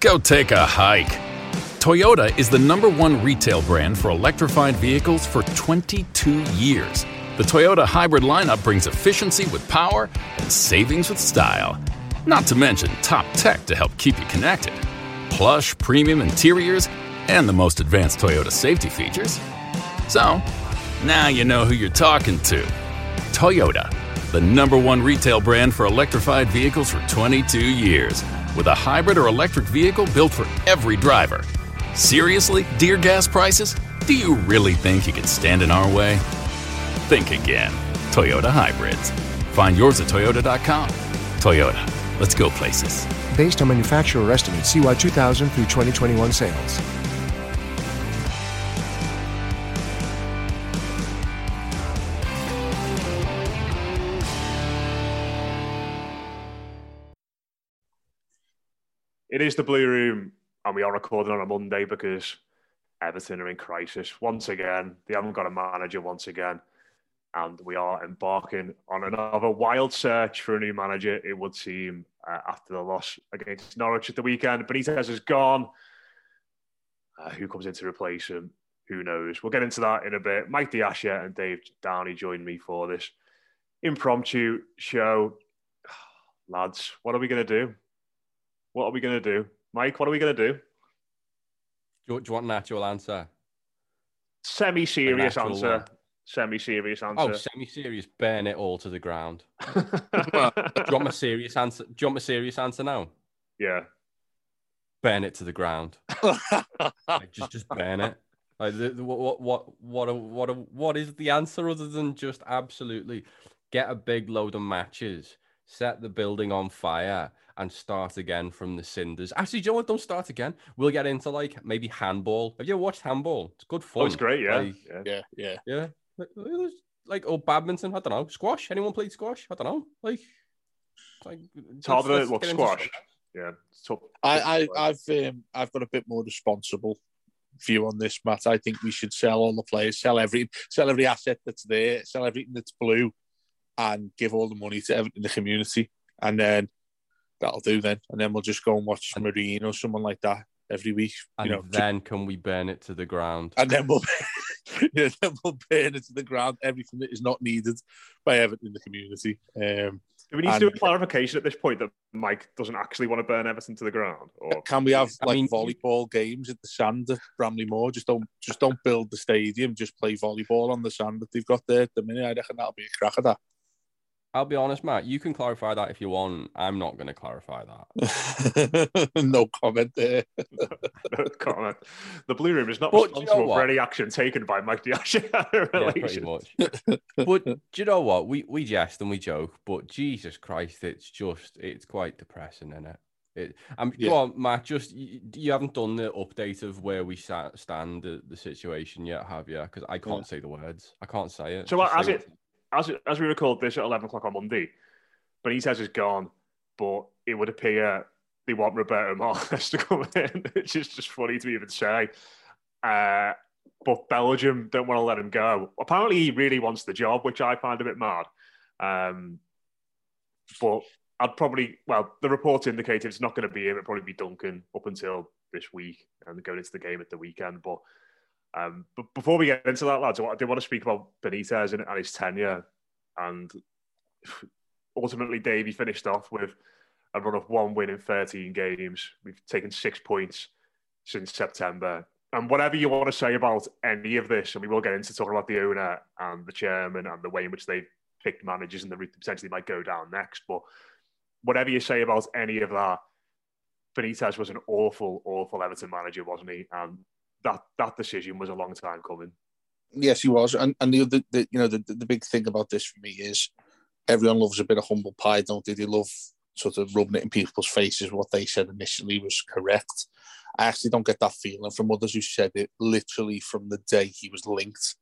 go take a hike. Toyota is the number one retail brand for electrified vehicles for 22 years. The Toyota hybrid lineup brings efficiency with power and savings with style. Not to mention top tech to help keep you connected. Plush premium interiors and the most advanced Toyota safety features. So, now you know who you're talking to. Toyota, the number one retail brand for electrified vehicles for 22 years, with a hybrid or electric vehicle built for every driver. Seriously, dear gas prices? Do you really think you can stand in our way? Think again. Toyota Hybrids. Find yours at Toyota.com. Toyota, let's go places. Based on manufacturer estimates, CY 2000 through 2021 sales. It is the Blue Room, and we are recording on a Monday because Everton are in crisis once again. They haven't got a manager once again, and we are embarking on another wild search for a new manager. It would seem uh, after the loss against Norwich at the weekend. Benitez is gone. Uh, who comes in to replace him? Who knows? We'll get into that in a bit. Mike Diasha and Dave Downey joined me for this impromptu show. Lads, what are we going to do? What are we going to do? Mike, what are we going to do? Do you, do you want an actual answer? Semi serious An answer. one. Semi serious oh, answer. Oh, semi-serious, burn it all to the ground. do you want my serious answer? Do you want my serious answer now? yeah. Burn it to the ground. Like, just, just burn it. Like, the, the- what, what, what, a, what, a, what is the answer other than just absolutely get a big load of matches, set the building on fire, and start again from the cinders? Actually, do you know what? Don't start again. We'll get into like maybe handball. Have you ever watched handball? It's good fun. Oh, it's great. Yeah. Like, yeah. Yeah, yeah. Yeah. Like, it was like or badminton, I don't know. Squash. Anyone played squash? I don't know. Like, it's like It's harder than it let's looks get squash. Yeah. It's tough. I, I, I've, um, I've got a bit more responsible view on this, Matt. I think we should sell all the players, sell every, sell every asset that's there, sell everything that's blue, and give all the money to everything in the community, and then that'll do. Then, and then we'll just go and watch Marine or someone like that every week. and you know, then can we burn it to the ground? and then we'll, yeah, then we'll burn it to the ground. Everything that is not needed by everything in the community. Um, Do we need to do a clarification at this point that Mike doesn't actually want to burn Everton to the ground? Or Can we have I like mean- volleyball games at the sand at Bramley Moore? Just don't just don't build the stadium. Just play volleyball on the sand that they've got there at the minute. I reckon that'll be a crack at that. I'll be honest, Matt. You can clarify that if you want. I'm not going to clarify that. no comment there. comment. The Blue Room is not But you know responsible for any action taken by Mike Diashe in Yeah, pretty much. but do you know what? We we jest and we joke, but Jesus Christ, it's just it's quite depressing, isn't it? It, um, Yeah. Go on, Matt. Just you, you haven't done the update of where we sa- stand the, the situation yet, have you? Because I can't say the words. I can't say it. So Just as say it as as we record this at eleven o'clock on Monday, Benitez is gone, but it would appear they want Roberto Martinez to come in, which is just funny to even say. Uh, but Belgium don't want to let him go. Apparently, he really wants the job, which I find a bit mad. Um, but I'd probably, well, the reports indicated it's not going to be him. It'll probably be Duncan up until this week and going into the game at the weekend. But um, but before we get into that, lads, I do want to speak about Benitez and, and his tenure. And ultimately, Davey finished off with a run of one win in 13 games. We've taken six points since September. And whatever you want to say about any of this, and we will get into talking about the owner and the chairman and the way in which they've picked managers and the route potentially might go down next. But whatever you say about any of that, Benitez was an awful, awful Everton manager, wasn't he? And that that decision was a long time coming. Yes, he was, and and the, the, the you know the, the big thing about this for me is everyone loves a bit of humble pie, don't they? They love sort of rubbing it in people's faces. What they said initially was correct. I actually don't get that feeling from others who said it literally from the day he was linked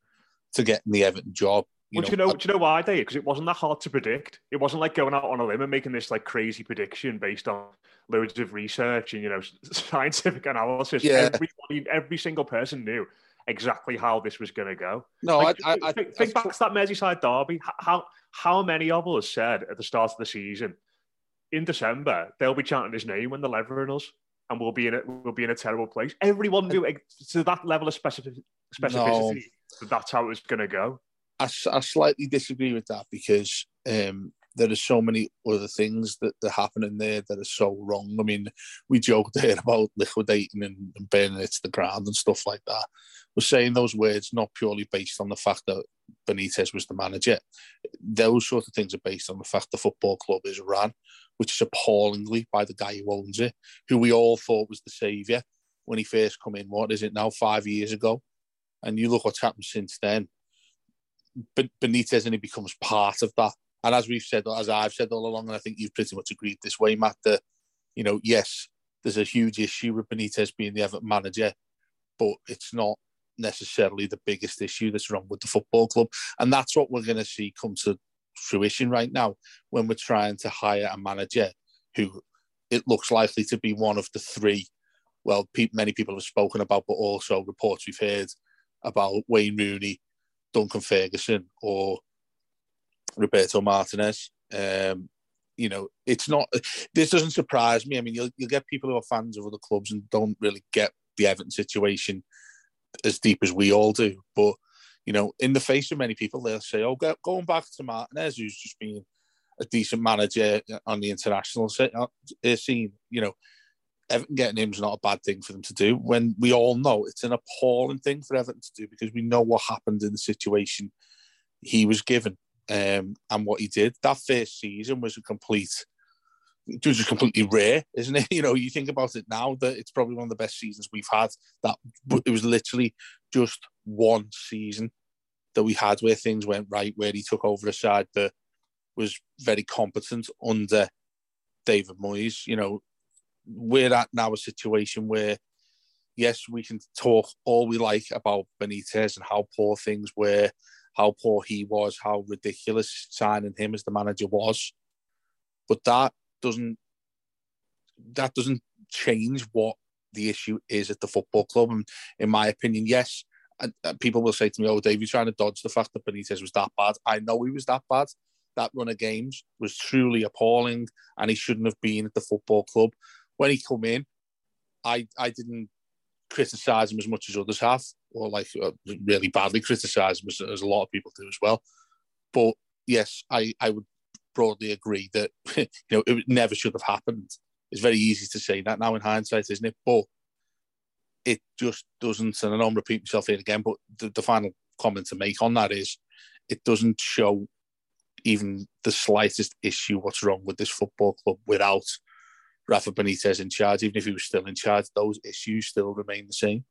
to getting the Everton job. You well, know, do you know? I, do you know why, Dave? Because it wasn't that hard to predict. It wasn't like going out on a limb and making this like crazy prediction based on loads of research and you know scientific analysis. Yeah. Everybody, every single person knew exactly how this was going to go. No, like, I, I, think, I, think back to that Merseyside derby. How how many of us said at the start of the season in December they'll be chanting his name when they're levering us, and we'll be in a we'll be in a terrible place. Everyone knew to that level of specific, specificity no. that that's how it was going to go. I, I slightly disagree with that because um, there are so many other things that, that happen in there that are so wrong. I mean, we joked there about liquidating and, and burning it to the ground and stuff like that. We're saying those words not purely based on the fact that Benitez was the manager. Those sort of things are based on the fact the football club is run, which is appallingly by the guy who owns it, who we all thought was the saviour when he first come in. What is it now? Five years ago, and you look what's happened since then. Benitez and he becomes part of that. And as we've said, as I've said all along, and I think you've pretty much agreed this way, Matt, that, you know, yes, there's a huge issue with Benitez being the Everton manager, but it's not necessarily the biggest issue that's wrong with the football club. And that's what we're going to see come to fruition right now when we're trying to hire a manager who it looks likely to be one of the three. Well, pe- many people have spoken about, but also reports we've heard about Wayne Rooney, Duncan Ferguson or Roberto Martinez. Um, you know, it's not. This doesn't surprise me. I mean, you'll you'll get people who are fans of other clubs and don't really get the Everton situation as deep as we all do. But you know, in the face of many people, they'll say, "Oh, going back to Martinez, who's just been a decent manager on the international uh, scene." You know, Everton getting him is not a bad thing for them to do when we all know it's an appalling thing for Everton to do because we know what happened in the situation he was given um, and what he did. That first season was a complete, it was just completely rare, isn't it? You know, you think about it now that it's probably one of the best seasons we've had. That it was literally just one season that we had where things went right, where he took over a side that was very competent under David Moyes. You know, we're at now a situation where, yes, we can talk all we like about Benitez and how poor things were, how poor he was, how ridiculous signing him as the manager was, but that doesn't that doesn't change what the issue is at the football club. And in my opinion, yes, and, people will say to me, "Oh, Dave, you're trying to dodge the fact that Benitez was that bad." I know he was that bad. That run of games was truly appalling, and he shouldn't have been at the football club when he come in, I I didn't criticise him as much as others have, or like uh, really badly criticise him as, as, a lot of people do as well. But yes, I I would broadly agree that you know it never should have happened. It's very easy to say that now in hindsight, isn't it? But it just doesn't. And I know I'm repeating myself here again, but the, the final comment to make on that is it doesn't show even the slightest issue what's wrong with this football club without Rafa Benitez in charge, even if he was still in charge, those issues still remain the same.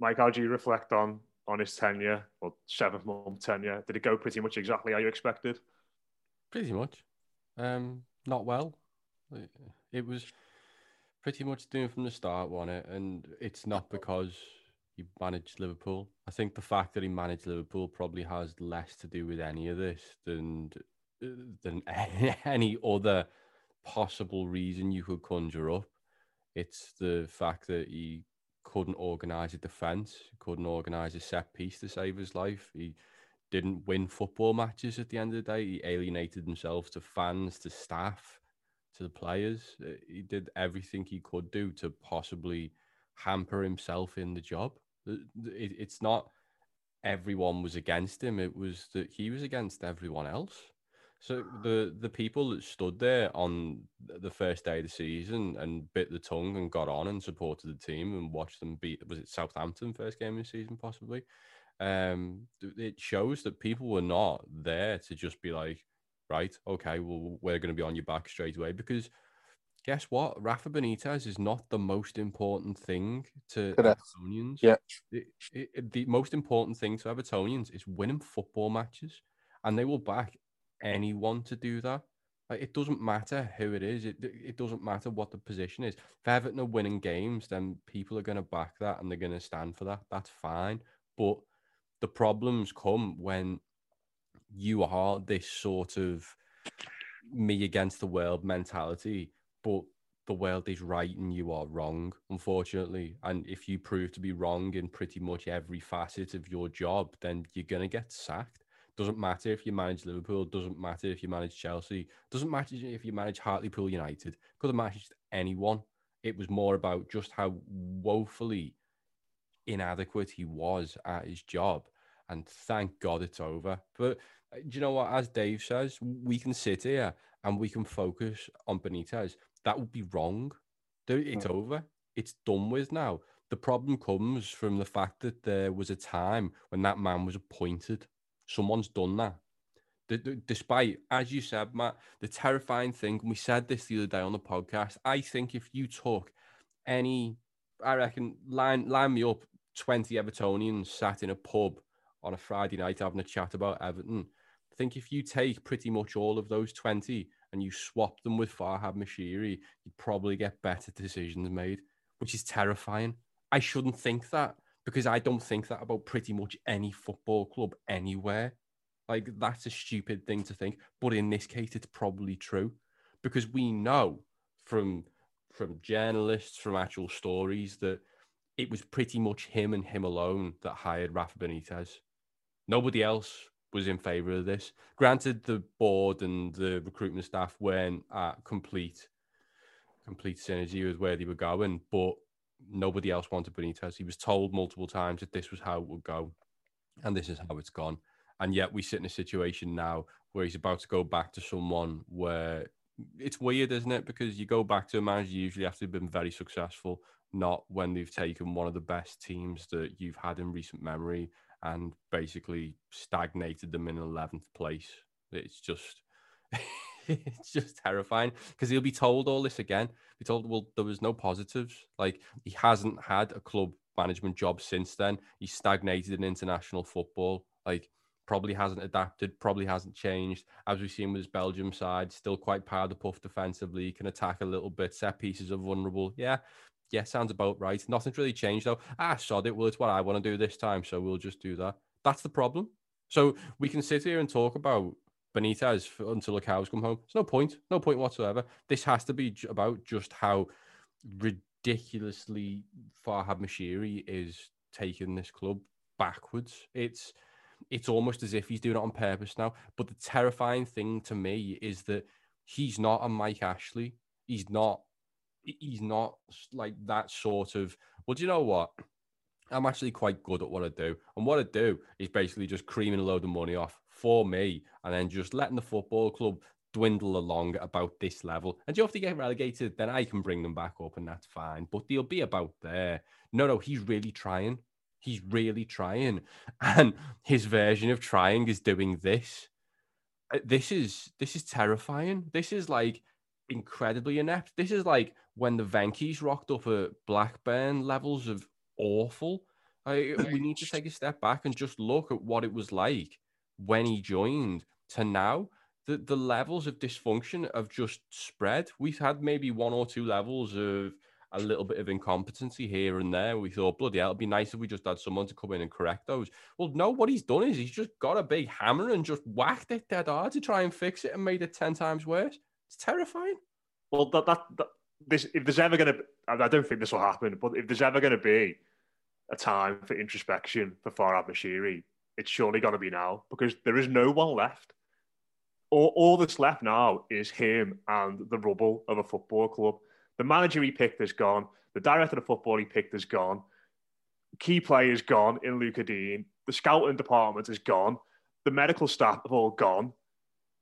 Mike, how do you reflect on on his tenure or seventh month tenure? Did it go pretty much exactly how you expected? Pretty much. Um, not well. It was pretty much doing from the start, wasn't it? And it's not because he managed Liverpool. I think the fact that he managed Liverpool probably has less to do with any of this than than any other possible reason you could conjure up. It's the fact that he couldn't organise a defence, couldn't organise a set piece to save his life. He didn't win football matches at the end of the day. He alienated himself to fans, to staff, to the players. Uh, he did everything he could do to possibly hamper himself in the job. It's not everyone was against him, it was that he was against everyone else. So the the people that stood there on the first day of the season and bit the tongue and got on and supported the team and watched them beat was it Southampton first game of the season possibly. Um, it shows that people were not there to just be like, right, okay, well we're going to be on your back straight away because guess what? Rafa Benitez is not the most important thing to Correct. Evertonians. Yeah. It, it, the most important thing to Evertonians is winning football matches, and they will back anyone to do that. Like, it doesn't matter who it is. It it doesn't matter what the position is. If Everton are winning games, then people are going to back that and they're going to stand for that. That's fine. But the problems come when you are this sort of me against the world mentality, but the world is right and you are wrong, unfortunately. And if you prove to be wrong in pretty much every facet of your job, then you're going to get sacked. Doesn't matter if you manage Liverpool. Doesn't matter if you manage Chelsea. Doesn't matter if you manage Hartlepool United. Could have managed anyone. It was more about just how woefully inadequate he was at his job. And thank God it's over. But uh, do you know what? As Dave says, we can sit here and we can focus on Benitez. That would be wrong. It's mm. over. It's done with now. The problem comes from the fact that there was a time when that man was appointed Someone's done that. Despite, as you said, Matt, the terrifying thing, we said this the other day on the podcast. I think if you took any, I reckon, line line me up 20 Evertonians sat in a pub on a Friday night having a chat about Everton. I think if you take pretty much all of those 20 and you swap them with Farhad Moshiri, you'd probably get better decisions made, which is terrifying. I shouldn't think that because I don't think that about pretty much any football club anywhere. Like that's a stupid thing to think, but in this case, it's probably true because we know from from journalists, from actual stories that it was pretty much him and him alone that hired Rafa Benitez. Nobody else was in favour of this. Granted, the board and the recruitment staff weren't at complete complete synergy with where they were going, but nobody else wanted Benitez. He was told multiple times that this was how it would go, and this is how it's gone. And yet we sit in a situation now where he's about to go back to someone where it's weird, isn't it? Because you go back to a manager usually after they've been very successful, not when they've taken one of the best teams that you've had in recent memory and basically stagnated them in 11th place. It's just it's just terrifying because he'll be told all this again. Be told, well, there was no positives. Like he hasn't had a club management job since then. He's stagnated in international football. Like probably hasn't adapted, probably hasn't changed. As we've seen with his Belgium side, still quite power the puff defensively, can attack a little bit. Set pieces are vulnerable. Yeah, yeah, sounds about right. Nothing's really changed though. Ah, sod it. Well, it's what I want to do this time, so we'll just do that. That's the problem. So we can sit here and talk about Benitez until the cows come home. There's no point, no point whatsoever. This has to be about just how ridiculously Farhad Moshiri is taking this club backwards. It's it's almost as if he's doing it on purpose now. But the terrifying thing to me is that he's not a Mike Ashley. He's not. He's not like that sort of. Well, do you know what? I'm actually quite good at what I do. And what I do is basically just creaming a load of money off for me and then just letting the football club dwindle along about this level. And if they get relegated, then I can bring them back up and that's fine. But they'll be about there. No, no, he's really trying. He's really trying. And his version of trying is doing this. Uh, this is this is terrifying. This is like incredibly inept. This is like when the Venky's rocked up at Blackburn levels of awful. I, we need to take a step back and just look at what it was like when he joined to now, the, the levels of dysfunction have just spread. We've had maybe one or two levels of a little bit of incompetency here and there. We thought, bloody hell, it'd be nice if we just had someone to come in and correct those. Well, no, what he's done is he's just got a big hammer and just whacked it dead hard to try and fix it and made it 10 times worse. It's terrifying. Well, that, that, that this, if there's ever going to, I don't think this will happen, but if there's ever going to be a time for introspection for Farhad Moshiri, it's surely going to be now because there is no one left. All, all that's left now is him and the rubble of a football club. The manager he picked is gone. The director of football he picked is gone. Key players gone in Lucas Digne. The scouting department is gone. The medical staff have all gone.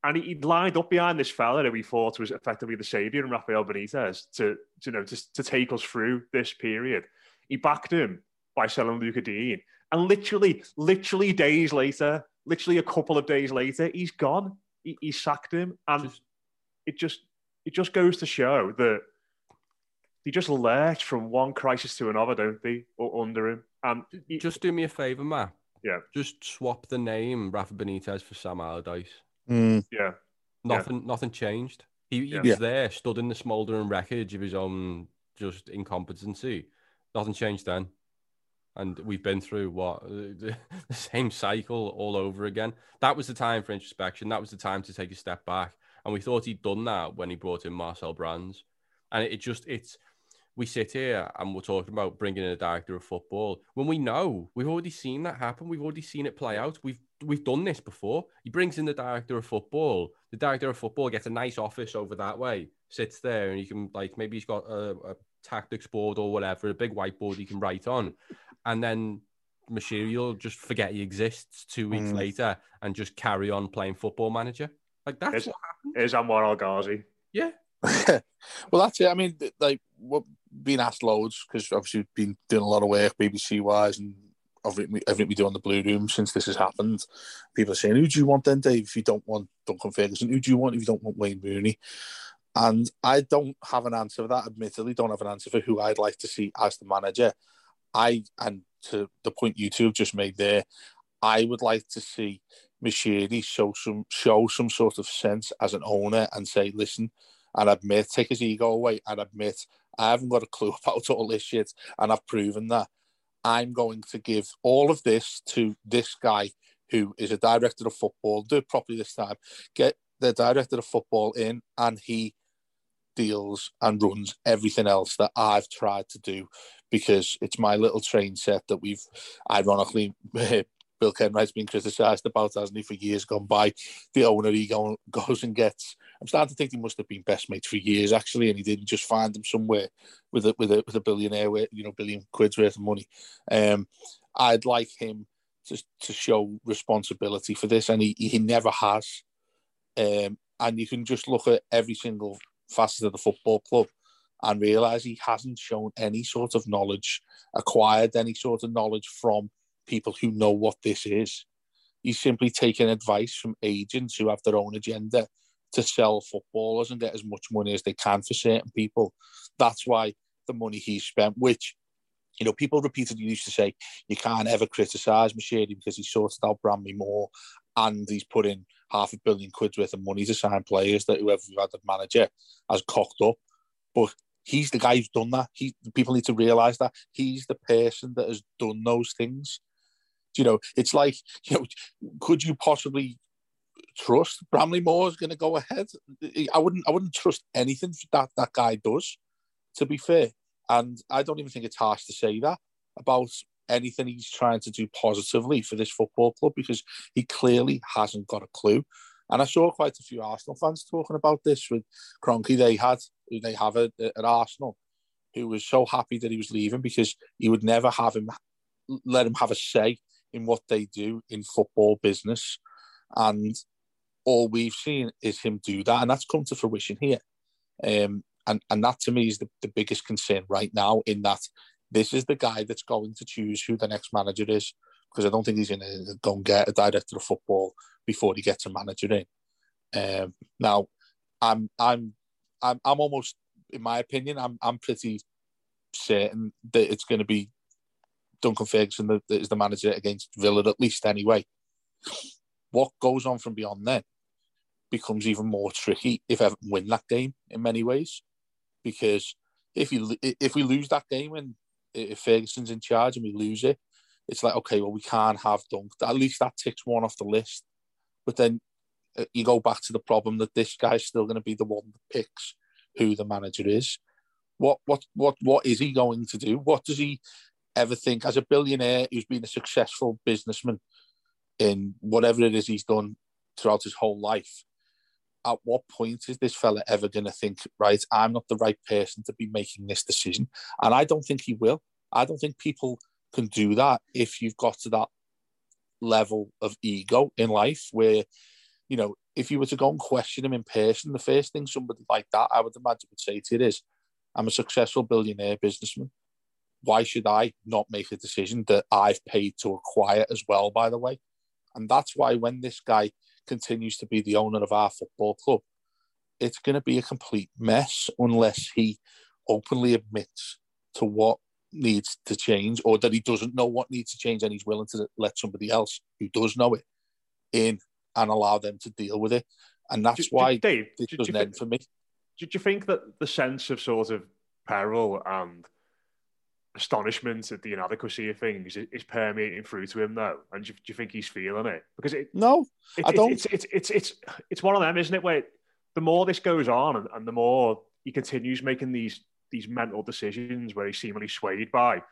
And he, he lined up behind this fella that we thought was effectively the saviour in Rafael Benitez to, to, you know, to, to take us through this period. He backed him by selling Lucas Digne. And literally, literally days later, literally a couple of days later, he's gone. He, he sacked him, and just, it just it just goes to show that they just lurch from one crisis to another, don't they? Or under him. And he, just do me a favor, Matt. Yeah. Just swap the name Rafa Benitez for Sam Allardyce. Mm. Yeah. Nothing. Yeah. Nothing changed. He, he Yeah. was there, stood in the smouldering wreckage of his own just incompetency. Nothing changed then. And we've been through what uh, the the same cycle all over again. That was the time for introspection. That was the time to take a step back. And we thought he'd done that when he brought in Marcel Brands. And it just it's we sit here and we're talking about bringing in a director of football when we know we've already seen that happen. We've already seen it play out. We've we've done this before. He brings in the director of football. The director of football gets a nice office over that way, sits there, and you can like maybe he's got a, a tactics board or whatever, a big whiteboard he can write on, and then Moshiri will just forget he exists two weeks Mm. later and just carry on playing football manager. Like that's Here's, what happened. here's Anwar El Ghazi. Yeah. well, that's it. I mean, th- like, what being asked loads because obviously we've been doing a lot of work BBC wise and everything we, everything we do on the Blue Room since this has happened. People are saying, "Who do you want then, Dave? If you don't want Duncan Ferguson, who do you want if you don't want Wayne Rooney?" And I don't have an answer for that. Admittedly, don't have an answer for who I'd like to see as the manager. I and to the point you two have just made there, I would like to see Moshiri show some show some sort of sense as an owner and say, listen, and admit, take his ego away and admit, I haven't got a clue about all this shit, and I've proven that. I'm going to give all of this to this guy who is a director of football. Do it properly this time. Get the director of football in, and he deals and runs everything else that I've tried to do because it's my little train set that we've ironically Bill Kenwright's been criticised about, hasn't he, for years gone by. The owner he go, goes and gets. I'm starting to think he must have been best mates for years actually, and he didn't just find them somewhere with a with a with a billionaire, with, you know, billion quid's worth of money. Um, I'd like him to to show responsibility for this, and he he never has. Um, and you can just look at every single facet of the football club and realise he hasn't shown any sort of knowledge, acquired any sort of knowledge from people who know what this is. He's simply taking advice from agents who have their own agenda to sell footballers and get as much money as they can for certain people. That's why the money he spent, which, you know, people repeatedly used to say, you can't ever criticise Moshiri because he sorted out Bramley Moore and he's put in half a billion quid's worth of money to sign players that whoever we've had the manager has cocked up. But he's the guy who's done that. He people need to realise that he's the person that has done those things. You know, it's like, you know, could you possibly trust Bramley Moore is going to go ahead? I wouldn't. I wouldn't trust anything that that guy does. To be fair, and I don't even think it's harsh to say that about anything he's trying to do positively for this football club because he clearly hasn't got a clue. And I saw quite a few Arsenal fans talking about this with Kroenke. They had, they have at, at Arsenal, who was so happy that he was leaving because he would never have him let him have a say in what they do in football business. And all we've seen is him do that, and that's come to fruition here. Um, and and that to me is the, the biggest concern right now. In that this is the guy that's going to choose who the next manager is, because I don't think he's going to go and get a director of football before he gets a manager in. Um, now, I'm I'm I'm I'm almost, in my opinion, I'm I'm pretty certain that it's going to be Duncan Ferguson that is the manager against Villa at least anyway. What goes on from beyond then becomes even more tricky if Everton win that game in many ways, because if you if we lose that game and if Ferguson's in charge and we lose it, it's like okay, well we can't have Dunk. At least that ticks one off the list. But then uh, you go back to the problem that this guy's still going to be the one that picks who the manager is. What what what what is he going to do? What does he ever think as a billionaire who's been a successful businessman in whatever it is he's done throughout his whole life? At what point is this fella ever going to think, right, I'm not the right person to be making this decision? And I don't think he will. I don't think people can do that if you've got to that level of ego in life where, you know, if you were to go and question him in person, the first thing somebody like that I would imagine would say to you is, I'm a successful billionaire businessman. Why should I not make a decision that I've paid to acquire as well, by the way? And that's why when this guy continues to be the owner of our football club, it's going to be a complete mess unless he openly admits to what needs to change or that he doesn't know what needs to change and he's willing to let somebody else who does know it in and allow them to deal with it. And that's do, why Dave, this doesn't end for me. Do you think that the sense of sort of peril and astonishment at the inadequacy of things is, permeating through to him though? And do you, do you think he's feeling it? Because it, no, it, I don't. It's, it's, it's, it's, it's one of them, isn't it? Where the more this goes on and, and the more he continues making these these mental decisions where he's seemingly swayed by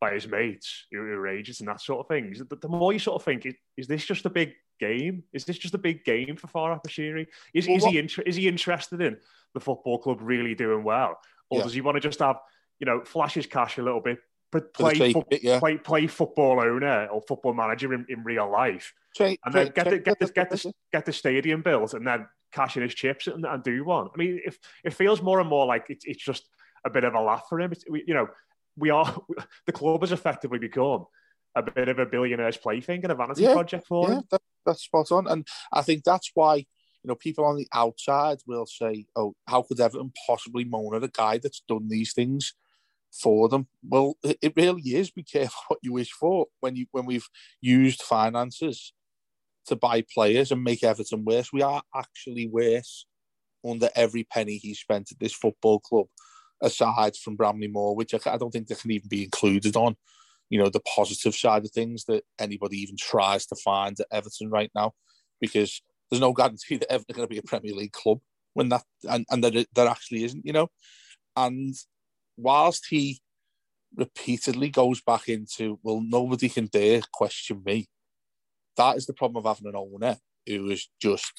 by his mates who are agents and that sort of thing. The, the more you sort of think, is, is this just a big game? Is this just a big game for Farhad Moshiri? Is, well, is, he inter- is he interested in the football club really doing well? Or yeah. does he want to just have, you know, flash his cash a little bit, but play, fo- bit, yeah. play, play football owner or football manager in, in real life? and then get, the, get, the, get, the, get the stadium built and then cash in his chips and, and do one. I mean, if it feels more and more like it's, it's just a bit of a laugh for him. It's, we, you know, we are the club has effectively become a bit of a billionaire's plaything and a vanity yeah, project for yeah, him. That, that's spot on, and I think that's why you know, people on the outside will say, "Oh, how could Everton possibly moan at a guy that's done these things for them?" Well, it really is. Be careful what you wish for when you when we've used finances to buy players and make Everton worse. We are actually worse under every penny he spent at this football club, aside from Bramley Moore, which I, I don't think they can even be included on. You know, the positive side of things that anybody even tries to find at Everton right now, because there's no guarantee that ever going to be a Premier League club when that and, and there, there actually isn't, you know. And whilst he repeatedly goes back into, well, nobody can dare question me. That is the problem of having an owner who is just,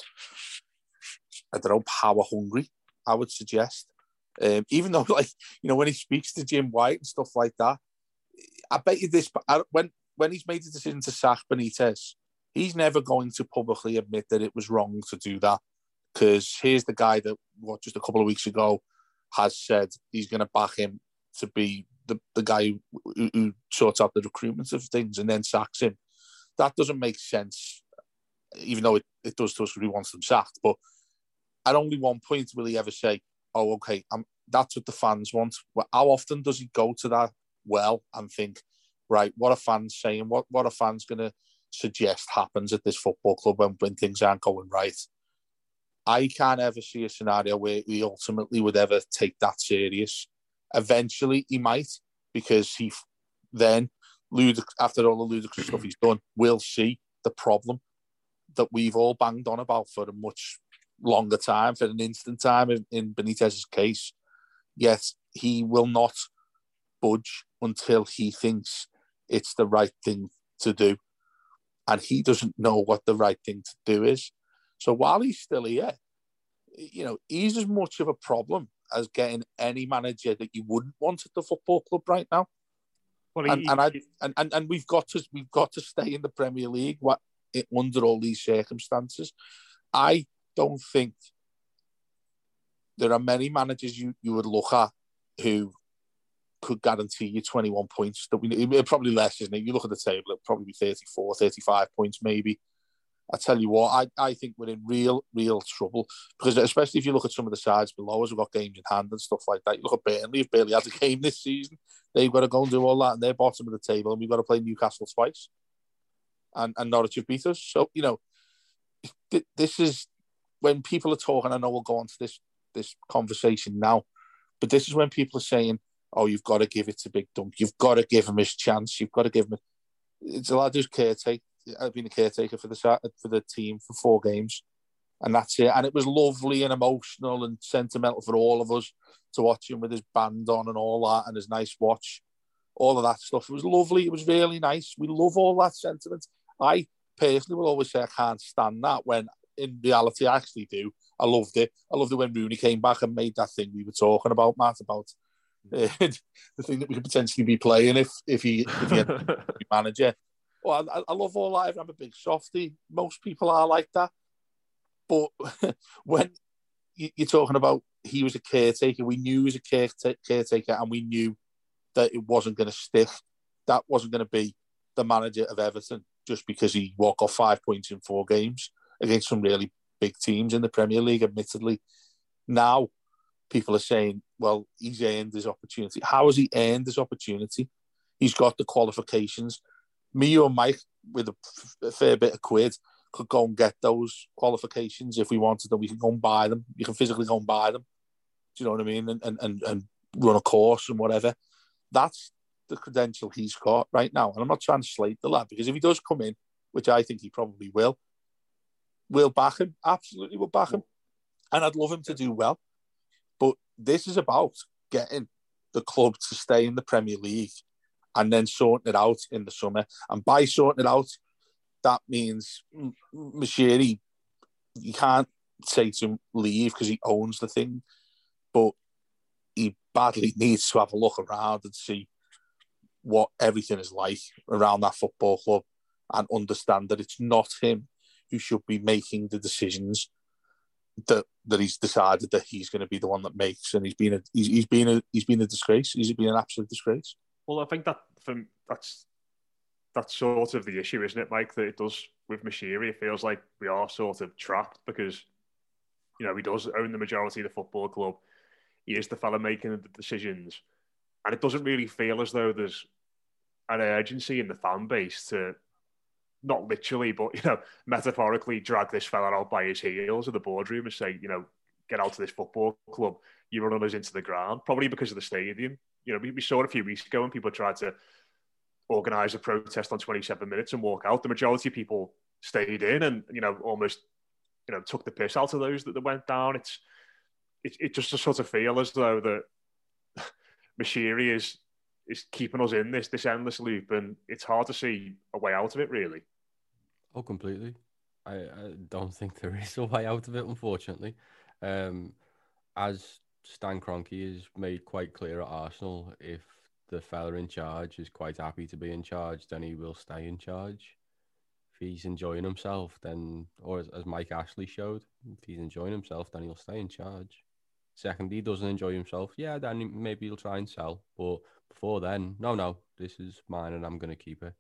I don't know, power hungry. I would suggest, um, even though, like you know, when he speaks to Jim White and stuff like that, I bet you this. When when he's made the decision to sack Benitez, he's never going to publicly admit that it was wrong to do that because here's the guy that what just a couple of weeks ago has said he's going to back him to be the, the guy who, who sorts out the recruitment of things and then sacks him. That doesn't make sense, even though it, it does to us when he wants them sacked. But at only one point will he ever say, "Oh, okay, I'm, that's what the fans want." Well, how often does he go to that well and think, "Right, what are fans saying? What what are fans going to suggest happens at this football club when, when things aren't going right. I can't ever see a scenario where he ultimately would ever take that serious. Eventually, he might, because he then, after all the ludicrous stuff he's done, will see the problem that we've all banged on about for a much longer time, for an instant time in, in Benitez's case. Yet he will not budge until he thinks it's the right thing to do and he doesn't know what the right thing to do is. So while he's still here, you know, he's as much of a problem as getting any manager that you wouldn't want at the football club right now. Well, and, he, and, I, and, and and we've got to we've got to stay in the Premier League what, under all these circumstances. I don't think there are many managers you, you would look at who could guarantee you 21 points that we probably less, isn't it? You look at the table, it'll probably be 34, 35 points maybe. I tell you what, I, I think we're in real, real trouble because especially if you look at some of the sides below us, we've got games in hand and stuff like that. You look at Burnley, have barely had a game this season. They've got to go and do all that, and they're bottom of the table, and we've got to play Newcastle twice, and and Norwich have beat us. So you know, this is when people are talking. I know we'll go on to this this conversation now But this is when people are saying, "Oh, you've got to give it to Big Dunk. You've got to give him his chance. You've got to give him." It's a lad who's caretaker. I've been a caretaker for the for the team for four games, and that's it. And it was lovely and emotional and sentimental for all of us to watch him with his band on and all that, and his nice watch, all of that stuff. It was lovely. It was really nice. We love all that sentiment. I personally will always say I can't stand that when in reality I actually do. I loved it. I loved it when Rooney came back and made that thing we were talking about, Matt, about uh, the thing that we could potentially be playing if if he if he had manager. Well, I, I love all that. I'm a big softy. Most people are like that. But when you're talking about he was a caretaker, we knew he was a caretaker, and we knew that it wasn't going to stick. That wasn't going to be the manager of Everton just because he walked off five points in four games against some really big teams in the Premier League, admittedly. Now, people are saying, well, he's earned his opportunity. How has he earned his opportunity? He's got the qualifications. Me or Mike, with a, fair bit of quid, could go and get those qualifications if we wanted them. We can go and buy them. You can physically go and buy them. Do you know what I mean? And, and, and, and run a course and whatever. That's the credential he's got right now. And I'm not trying to slate the lad because if he does come in, which I think he probably will, we'll back him. Absolutely, we'll back him. And I'd love him to do well. But this is about getting the club to stay in the Premier League and then sorting it out in the summer. And by sorting it out, that means Moshiri, you can't say to leave because he owns the thing, but he badly needs to have a look around and see what everything is like around that football club and understand that it's not him who should be making the decisions that that he's decided that he's going to be the one that makes, and he's been a he's, he's been a he's been a disgrace. He's been an absolute disgrace. Well, I think that from that's that's sort of the issue, isn't it, Mike? That it does with Moshiri. It feels like we are sort of trapped because you know he does own the majority of the football club. He is the fella making the decisions, and it doesn't really feel as though there's an urgency in the fan base to not literally, but you know, metaphorically drag this fella out by his heels in the boardroom and say, you know, get out of this football club. You're running us into the ground, probably because of the stadium. You know, we, we saw it a few weeks ago when people tried to organise a protest on 27 minutes and walk out. The majority of people stayed in and you know almost you know took the piss out of those that, that went down. It's it, it just sort of feel as though that Moshiri is is keeping us in this this endless loop, and it's hard to see a way out of it. Really. Oh, completely. I, I don't think there is a way out of it, unfortunately. Um, as Stan Kroenke has made quite clear at Arsenal, if the fella in charge is quite happy to be in charge, then he will stay in charge. If he's enjoying himself, then, or as, as Mike Ashley showed, if he's enjoying himself, then he'll stay in charge. Second, he doesn't enjoy himself, yeah, then maybe he'll try and sell. But before then, no, no, this is mine and I'm going to keep it.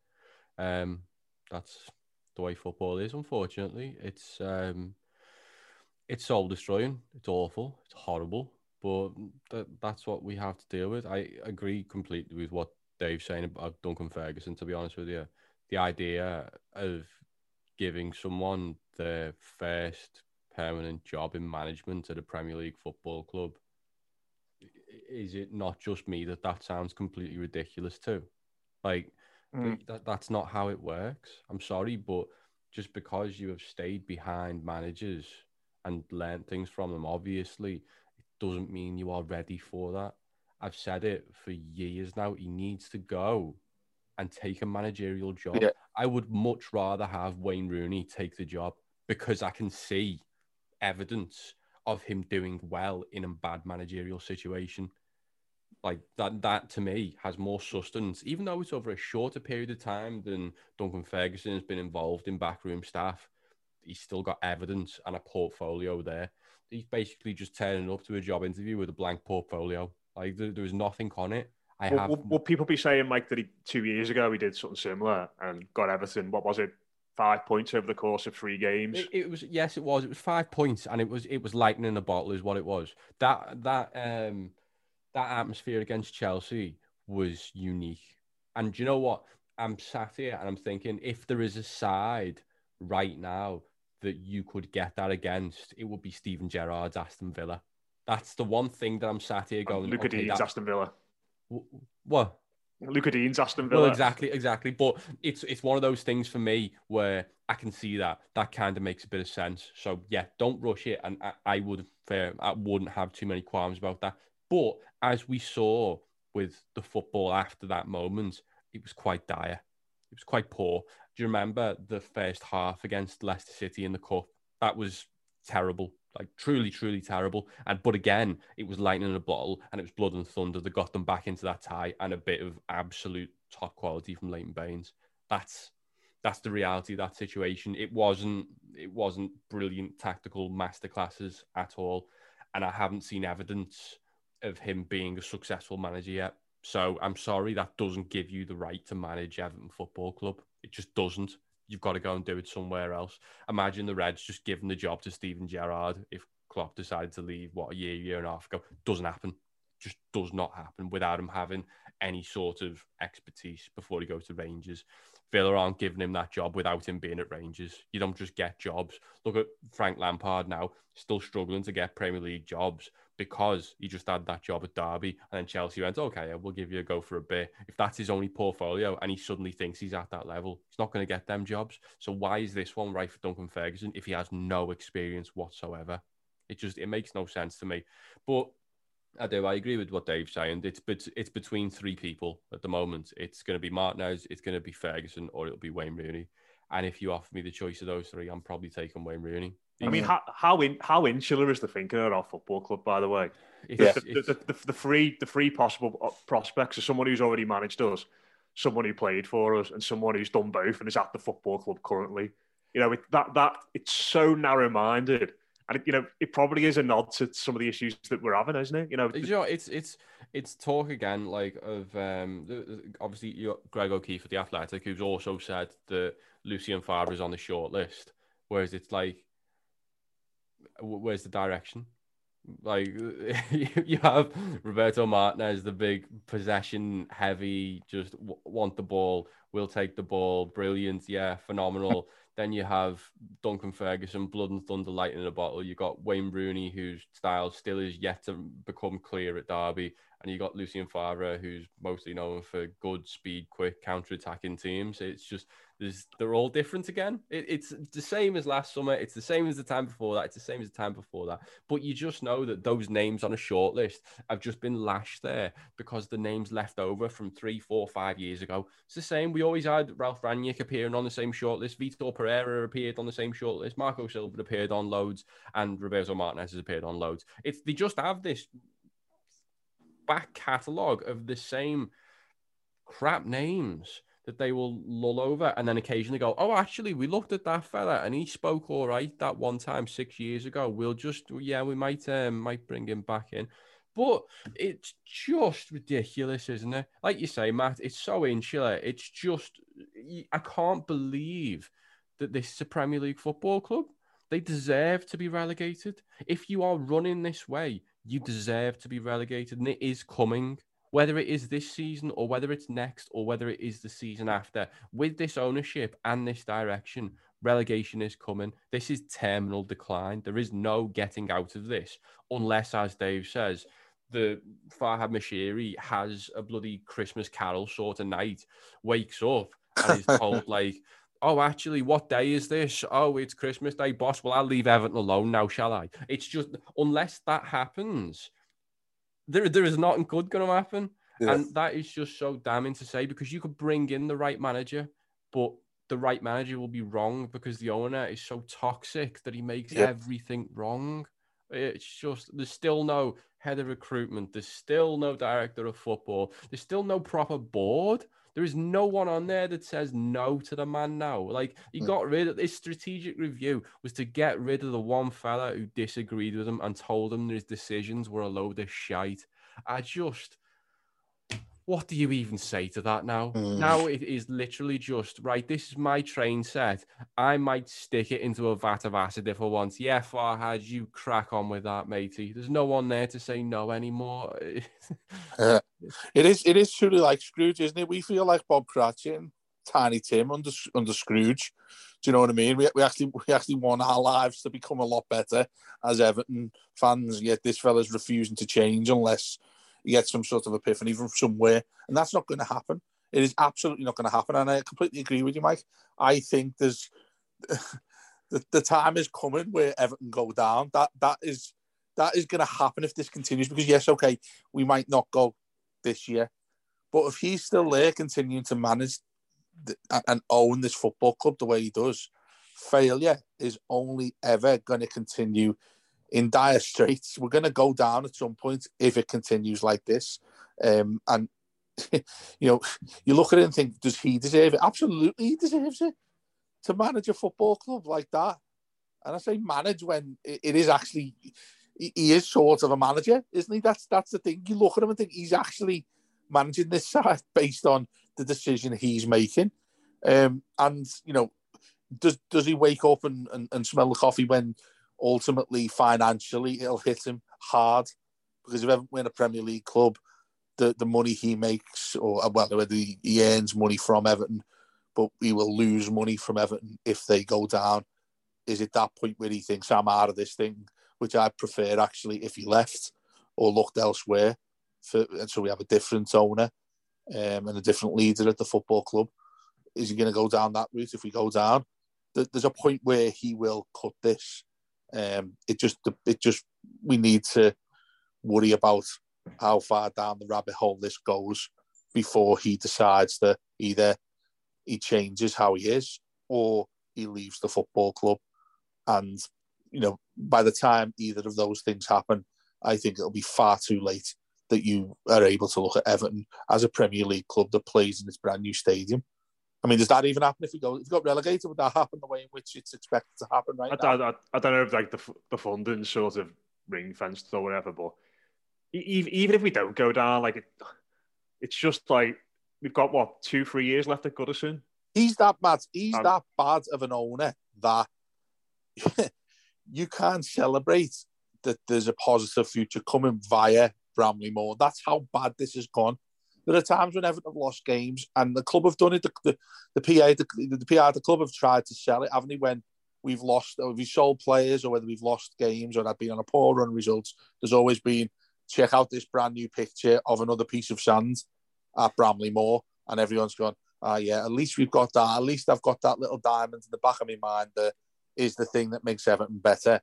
Um, that's the way football is. Unfortunately, it's um, it's soul destroying. It's awful. It's horrible. But th- that's what we have to deal with. I agree completely with what Dave's saying about Duncan Ferguson. To be honest with you, the idea of giving someone their first permanent job in management at a Premier League football club is it not just me that that sounds completely ridiculous too? Like mm. that that's not how it works. I'm sorry, but just because you have stayed behind managers and learned things from them, obviously, doesn't mean you are ready for that. I've said it for years now. He needs to go and take a managerial job. Yeah. I would much rather have Wayne Rooney take the job because I can see evidence of him doing well in a bad managerial situation. Like that, that to me has more sustenance, even though it's over a shorter period of time than Duncan Ferguson has been involved in backroom staff. He's still got evidence and a portfolio there. He's basically just turning up to a job interview with a blank portfolio. Like there, was nothing on it. I will, have. Will, will, people be saying, Mike, that he two years ago he did something similar and got Everton? What was it? five points over the course of three games. It, it, was yes, it was. It was five points, and it was it was lightning in a bottle, is what it was. That that um that atmosphere against Chelsea was unique. And do you know what? I'm sat here and I'm thinking, if there is a side right now that you could get that against, it would be Steven Gerrard's Aston Villa. That's the one thing that I'm sat here going. Luca okay, Digne's Aston Villa. What? Luca Digne's Aston Villa. Well, exactly, exactly. But it's it's one of those things for me where I can see that that kind of makes a bit of sense. So yeah, don't rush it, and I, I would fair I wouldn't have too many qualms about that. But as we saw with the football after that moment, it was quite dire. It was quite poor. Do you remember the first half against Leicester City in the cup? That was terrible, like truly, truly terrible. And but again, it was lightning in a bottle, and it was blood and thunder that got them back into that tie, and a bit of absolute top quality from Leighton Baines. That's that's the reality of that situation. It wasn't it wasn't brilliant tactical masterclasses at all, and I haven't seen evidence of him being a successful manager yet. So I'm sorry that doesn't give you the right to manage Everton Football Club. It just doesn't. You've got to go and do it somewhere else. Imagine the Reds just giving the job to Steven Gerrard if Klopp decided to leave what a year, year and a half ago. Doesn't happen. Just does not happen without him having any sort of expertise before he goes to Rangers. Villa aren't giving him that job without him being at Rangers. You don't just get jobs. Look at Frank Lampard now, still struggling to get Premier League jobs because he just had that job at Derby. And then Chelsea went, okay, we'll give you a go for a bit. If that's his only portfolio and he suddenly thinks he's at that level, he's not going to get them jobs. So why is this one right for Duncan Ferguson if he has no experience whatsoever? It just it makes no sense to me. But I do. I agree with what Dave's saying. It's but it's between three people at the moment. It's going to be Martinez, it's going to be Ferguson, or it'll be Wayne Rooney. And if you offer me the choice of those three, I'm probably taking Wayne Rooney. I mean, how how, in, how insular is the thinking at our football club? By the way, the, the, the, the three the three possible uh, prospects are someone who's already managed us, someone who played for us, and someone who's done both and is at the football club currently. You know, it, that that it's so narrow minded, and it, you know, it probably is a nod to some of the issues that we're having, isn't it? You know, you know, it's it's it's talk again like of um obviously you Greg O'Keeffe at the Athletic, who's also said that Lucien Favre is on the short list, whereas it's like, where's the direction? Like you have Roberto Martinez, the big possession heavy, just w- want the ball, will take the ball, brilliant, yeah, phenomenal. then you have Duncan Ferguson, blood and thunder, lightning in a bottle. You got Wayne Rooney, whose style still is yet to become clear at Derby, and you got Lucien Favre, who's mostly known for good speed, quick counter-attacking teams. It's just there's they're all different again. It, it's the same as last summer. It's the same as the time before that. It's the same as the time before that. But you just know that those names on a short list have just been lashed there because the names left over from three, four, five years ago. It's the same. We always had Ralf Rangnick appearing on the same short list. Vitor Pereira appeared on the same short list. Marco Silva appeared on loads, and Roberto Martinez has appeared on loads. It's they just have this back catalogue of the same crap names that they will lull over and then occasionally go, Oh, actually, we looked at that fella and he spoke all right that one time six years ago. We'll just, yeah, we might, um, might bring him back in. But it's just ridiculous, isn't it? Like you say, Matt, it's so insular. It's just, I can't believe that this is a Premier League football club. They deserve to be relegated. If you are running this way, you deserve to be relegated, and it is coming. Whether it is this season or whether it's next or whether it is the season after, with this ownership and this direction, relegation is coming. This is terminal decline. There is no getting out of this unless, as Dave says, the Farhad Moshiri has a bloody Christmas carol sort of night, wakes up and is told like, "Oh, actually, what day is this? Oh, it's Christmas Day, boss. Well, I'll leave Everton alone now, shall I?" It's just unless that happens, there there is nothing good going to happen, Yeah. and that is just so damning to say because you could bring in the right manager, but the right manager will be wrong because the owner is so toxic that he makes Yeah. everything wrong. It's just there's still no head of recruitment. There's still no director of football. There's still no proper board. There is no one on there that says no to the man now. Like he Mm. got rid of this strategic review was to get rid of the one fella who disagreed with him and told him his decisions were a load of shite. I just what do you even say to that now? Mm. Now it is literally just right. This is my train set. I might stick it into a vat of acid if I want. Yeah, Farhad, you crack on with that, matey. There's no one there to say no anymore. Uh, it is it is truly like Scrooge, isn't it? We feel like Bob Cratchit. Tiny Tim under under Scrooge. Do you know what I mean? We, we actually we actually want our lives to become a lot better as Everton fans. Yet this fella's refusing to change unless he gets some sort of epiphany from somewhere, and that's not going to happen. It is absolutely not going to happen, and I completely agree with you, Mike. I think there's the, the time is coming where Everton go down. That that is that is going to happen if this continues. Because yes, okay, we might not go this year, but if he's still there, continuing to manage the, and own this football club the way he does, failure is only ever going to continue in dire straits. We're going to go down at some point if it continues like this. Um, and you know, you look at it and think, does he deserve it? Absolutely, he deserves it to manage a football club like that. And I say manage when it is actually he is sort of a manager, isn't he? That's that's the thing. You look at him and think he's actually managing this side based on the decision he's making. Um, and you know, does does he wake up and, and, and smell the coffee when ultimately financially it'll hit him hard? Because if ever win a Premier League club, the, the money he makes, or well, whether he, he earns money from Everton, but he will lose money from Everton if they go down. Is it that point where he thinks I'm out of this thing, which I prefer actually if he left or looked elsewhere, for, and so we have a different owner um, and a different leader at the football club. Is he going to go down that route? If we go down, there's a point where he will cut this. Um, it just, it just, we need to worry about how far down the rabbit hole this goes before he decides that either he changes how he is or he leaves the football club. And, you know, by the time either of those things happen, I think it'll be far too late that you are able to look at Everton as a Premier League club that plays in its brand new stadium. I mean, does that even happen if we go if we got relegated? Would that happen the way in which it's expected to happen right I, now? I, I don't know if like the the funding sort of ring fenced or whatever, but even even if we don't go down, like it, it's just like we've got what two, three years left at Goodison. He's that bad. He's um, that bad of an owner that you can't celebrate that there's a positive future coming via Bramley-Moore. That's how bad this has gone. There are times when Everton have lost games, and the club have done it. The, the, the PA, the, the PR, the club have tried to sell it, haven't they? When we've lost, or we've sold players, or whether we've lost games, or that been on a poor run results, there's always been check out this brand new picture of another piece of sand at Bramley Moore, and everyone's gone, ah, oh, yeah, at least we've got that. At least I've got that little diamond in the back of my mind that is the thing that makes Everton better.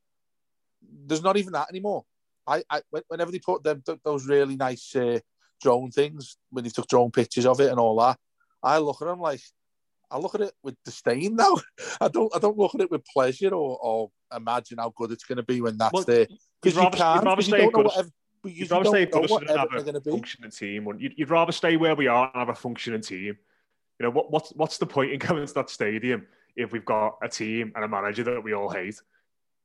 There's not even that anymore. I, I whenever they put them those really nice uh, drone things, when they took drone pictures of it and all that, I look at them like I look at it with disdain now. I don't I don't look at it with pleasure or, or imagine how good it's going to be when that's well, there because you can't. You don't know whatever, but you you'd rather stay close and have a functioning team. You'd, you'd rather stay where we are and have a functioning team. You know what? What's what's the point in going to that stadium if we've got a team and a manager that we all hate,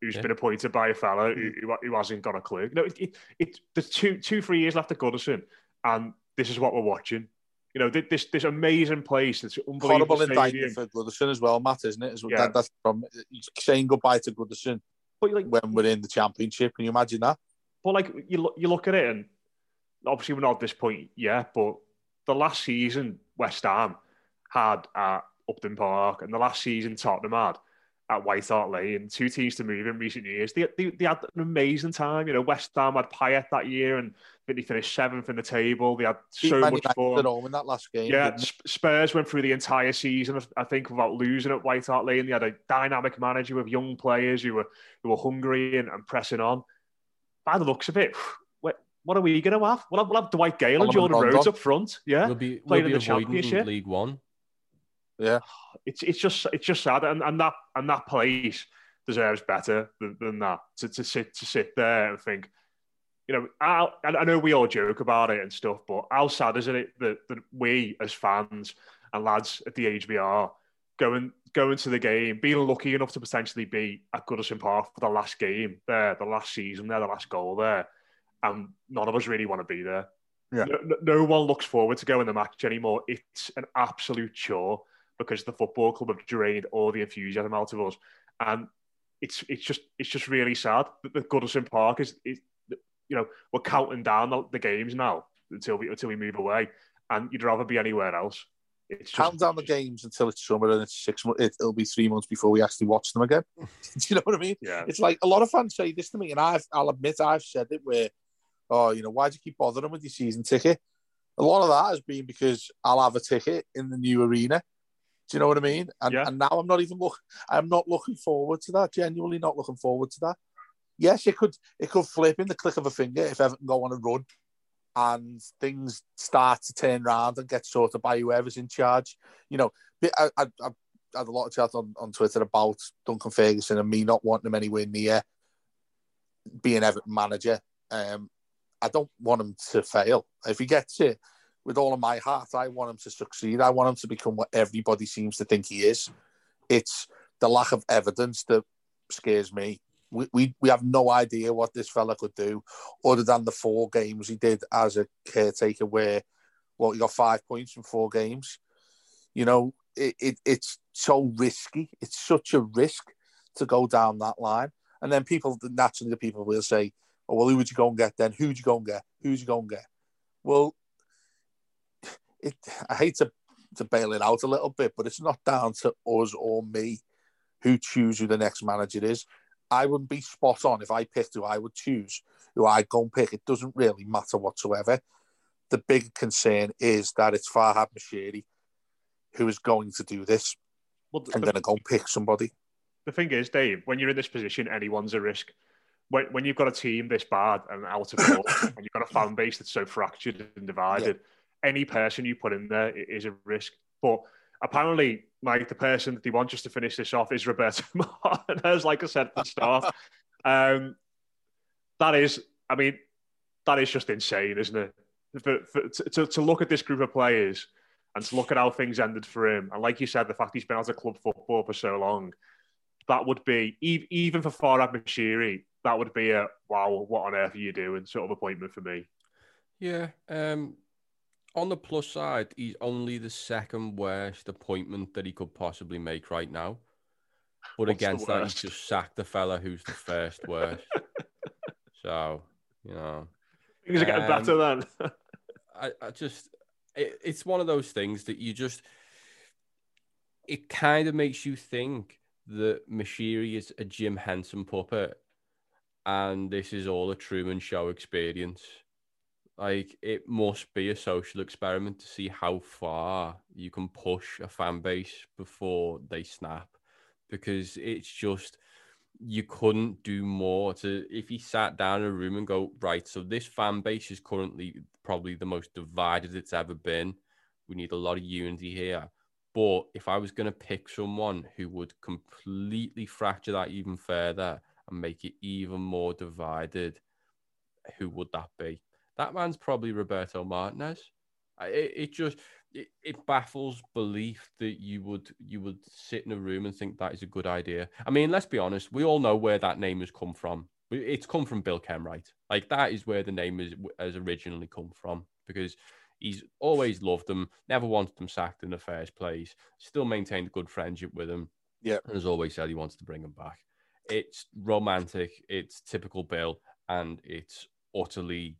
who's yeah. been appointed by a fella who, hmm. who hasn't got a clue? You know, it, it, it, there's two two three years left at Goodison, and this is what we're watching. You know, this this amazing place. It's unbelievable. Horrible indictment for Goodison as well, Matt, isn't it? Yeah. That, that's from saying goodbye to Goodison but like, when we're in the championship. Can you imagine that? But like you look, you look at it, and obviously we're not at this point yet. But the last season West Ham had at Upton Park, and the last season Tottenham had at White Hart Lane, two teams to move in recent years. They, they, they had an amazing time. You know, West Ham had Payet that year, and I think they finished seventh in the table. They had so much fun. in that last game. Yeah, Spurs went through the entire season, I think, without losing at White Hart Lane. They had a dynamic manager with young players who were who were hungry and, and pressing on by the looks of it, what, what are we going to have? We'll have, we'll have Dwight Gayle and Jordan Rhodes up front. Yeah, we'll be, we'll be in the championship, League One. Yeah, it's it's just it's just sad, and, and that and that place deserves better than, than that to, to sit to sit there and think. You know, I, I know we all joke about it and stuff, but how sad is it that, that we as fans and lads at the age we are going going to the game, being lucky enough to potentially be at Goodison Park for the last game there, the last season there, the last goal there, and none of us really want to be there. Yeah. No, no one looks forward to going the match anymore. It's an absolute chore because the football club have drained all the enthusiasm out of us, and it's it's just it's just really sad that the Goodison Park is, is you know we're counting down the, the games now until we until we move away, and you'd rather be anywhere else. It's just, Count down the games until it's summer and it's six months. It'll be three months before we actually watch them again. Do you know what I mean? Yeah. It's like a lot of fans say this to me, and I've, I'll admit I've said it where, oh, you know, why do you keep bothering with your season ticket? A lot of that has been because I'll have a ticket in the new arena. Do you know what I mean? And, Yeah. and now I'm not even look. I'm not looking forward to that. Genuinely not looking forward to that. Yes, it could it could flip in the click of a finger if Everton go on a run, and things start to turn around and get sorted by whoever's in charge. You know, I, I, I had a lot of chat on, on Twitter about Duncan Ferguson and me not wanting him anywhere near being Everton manager. Um, I don't want him to fail. If he gets it with all of my heart, I want him to succeed. I want him to become what everybody seems to think he is. It's the lack of evidence that scares me. We, we, we have no idea what this fella could do other than the four games he did as a caretaker where, well, he got five points in four games. You know, it, it it's so risky. It's such a risk to go down that line. And then people, naturally, the people will say, oh, well, who would you go and get then? Who'd you go and get? Who'd you go and get? Well, it, I hate to, to bail it out a little bit, but it's not down to us or me who choose who the next manager is. I wouldn't be spot on if I picked who I would choose, who I'd go and pick. It doesn't really matter whatsoever. The big concern is that it's Farhad Moshiri who is going to do this. well, the, I'm going to go and pick somebody. the thing is, Dave, when you're in this position, anyone's a risk. When, when you've got a team this bad and out of form, and you've got a fan base that's so fractured and divided, any person you put in there is a risk. But apparently, like the person that they want just to finish this off is Roberto Martinez, like I said at the start. um, that is, I mean, that is just insane, isn't it? For, for, to, to look at this group of players and to look at how things ended for him, and like you said, the fact he's been out of club football for so long, that would be even for Farhad Moshiri, that would be a wow, what on earth are you doing? Sort of appointment for me. Yeah. Um, on the plus side, he's only the second worst appointment that he could possibly make right now. But What's against that, he's just sacked the fella who's the first worst. so, you know, Things are getting Um, better then. I, I just, it, it's one of those things that you just, it kind of makes you think that Moshiri is a Jim Henson puppet and this is all a Truman Show experience. Like, it must be a social experiment to see how far you can push a fan base before they snap because it's just, you couldn't do more to if he sat down in a room and go right so this fan base is currently probably the most divided it's ever been. We need a lot of unity here. But if i was going to pick someone who would completely fracture that even further and make it even more divided who would that be that man's probably roberto martinez it, it just it, it baffles belief that you would you would sit in a room and think that is a good idea. I mean, let's be honest, we all know where that name has come from. It's come from Bill Kenwright. Like that is where the name is has originally come from because he's always loved them, never wanted them sacked in the first place, still maintained a good friendship with them. Yeah. and has always said he wants to bring them back. It's romantic, it's typical Bill, and it's utterly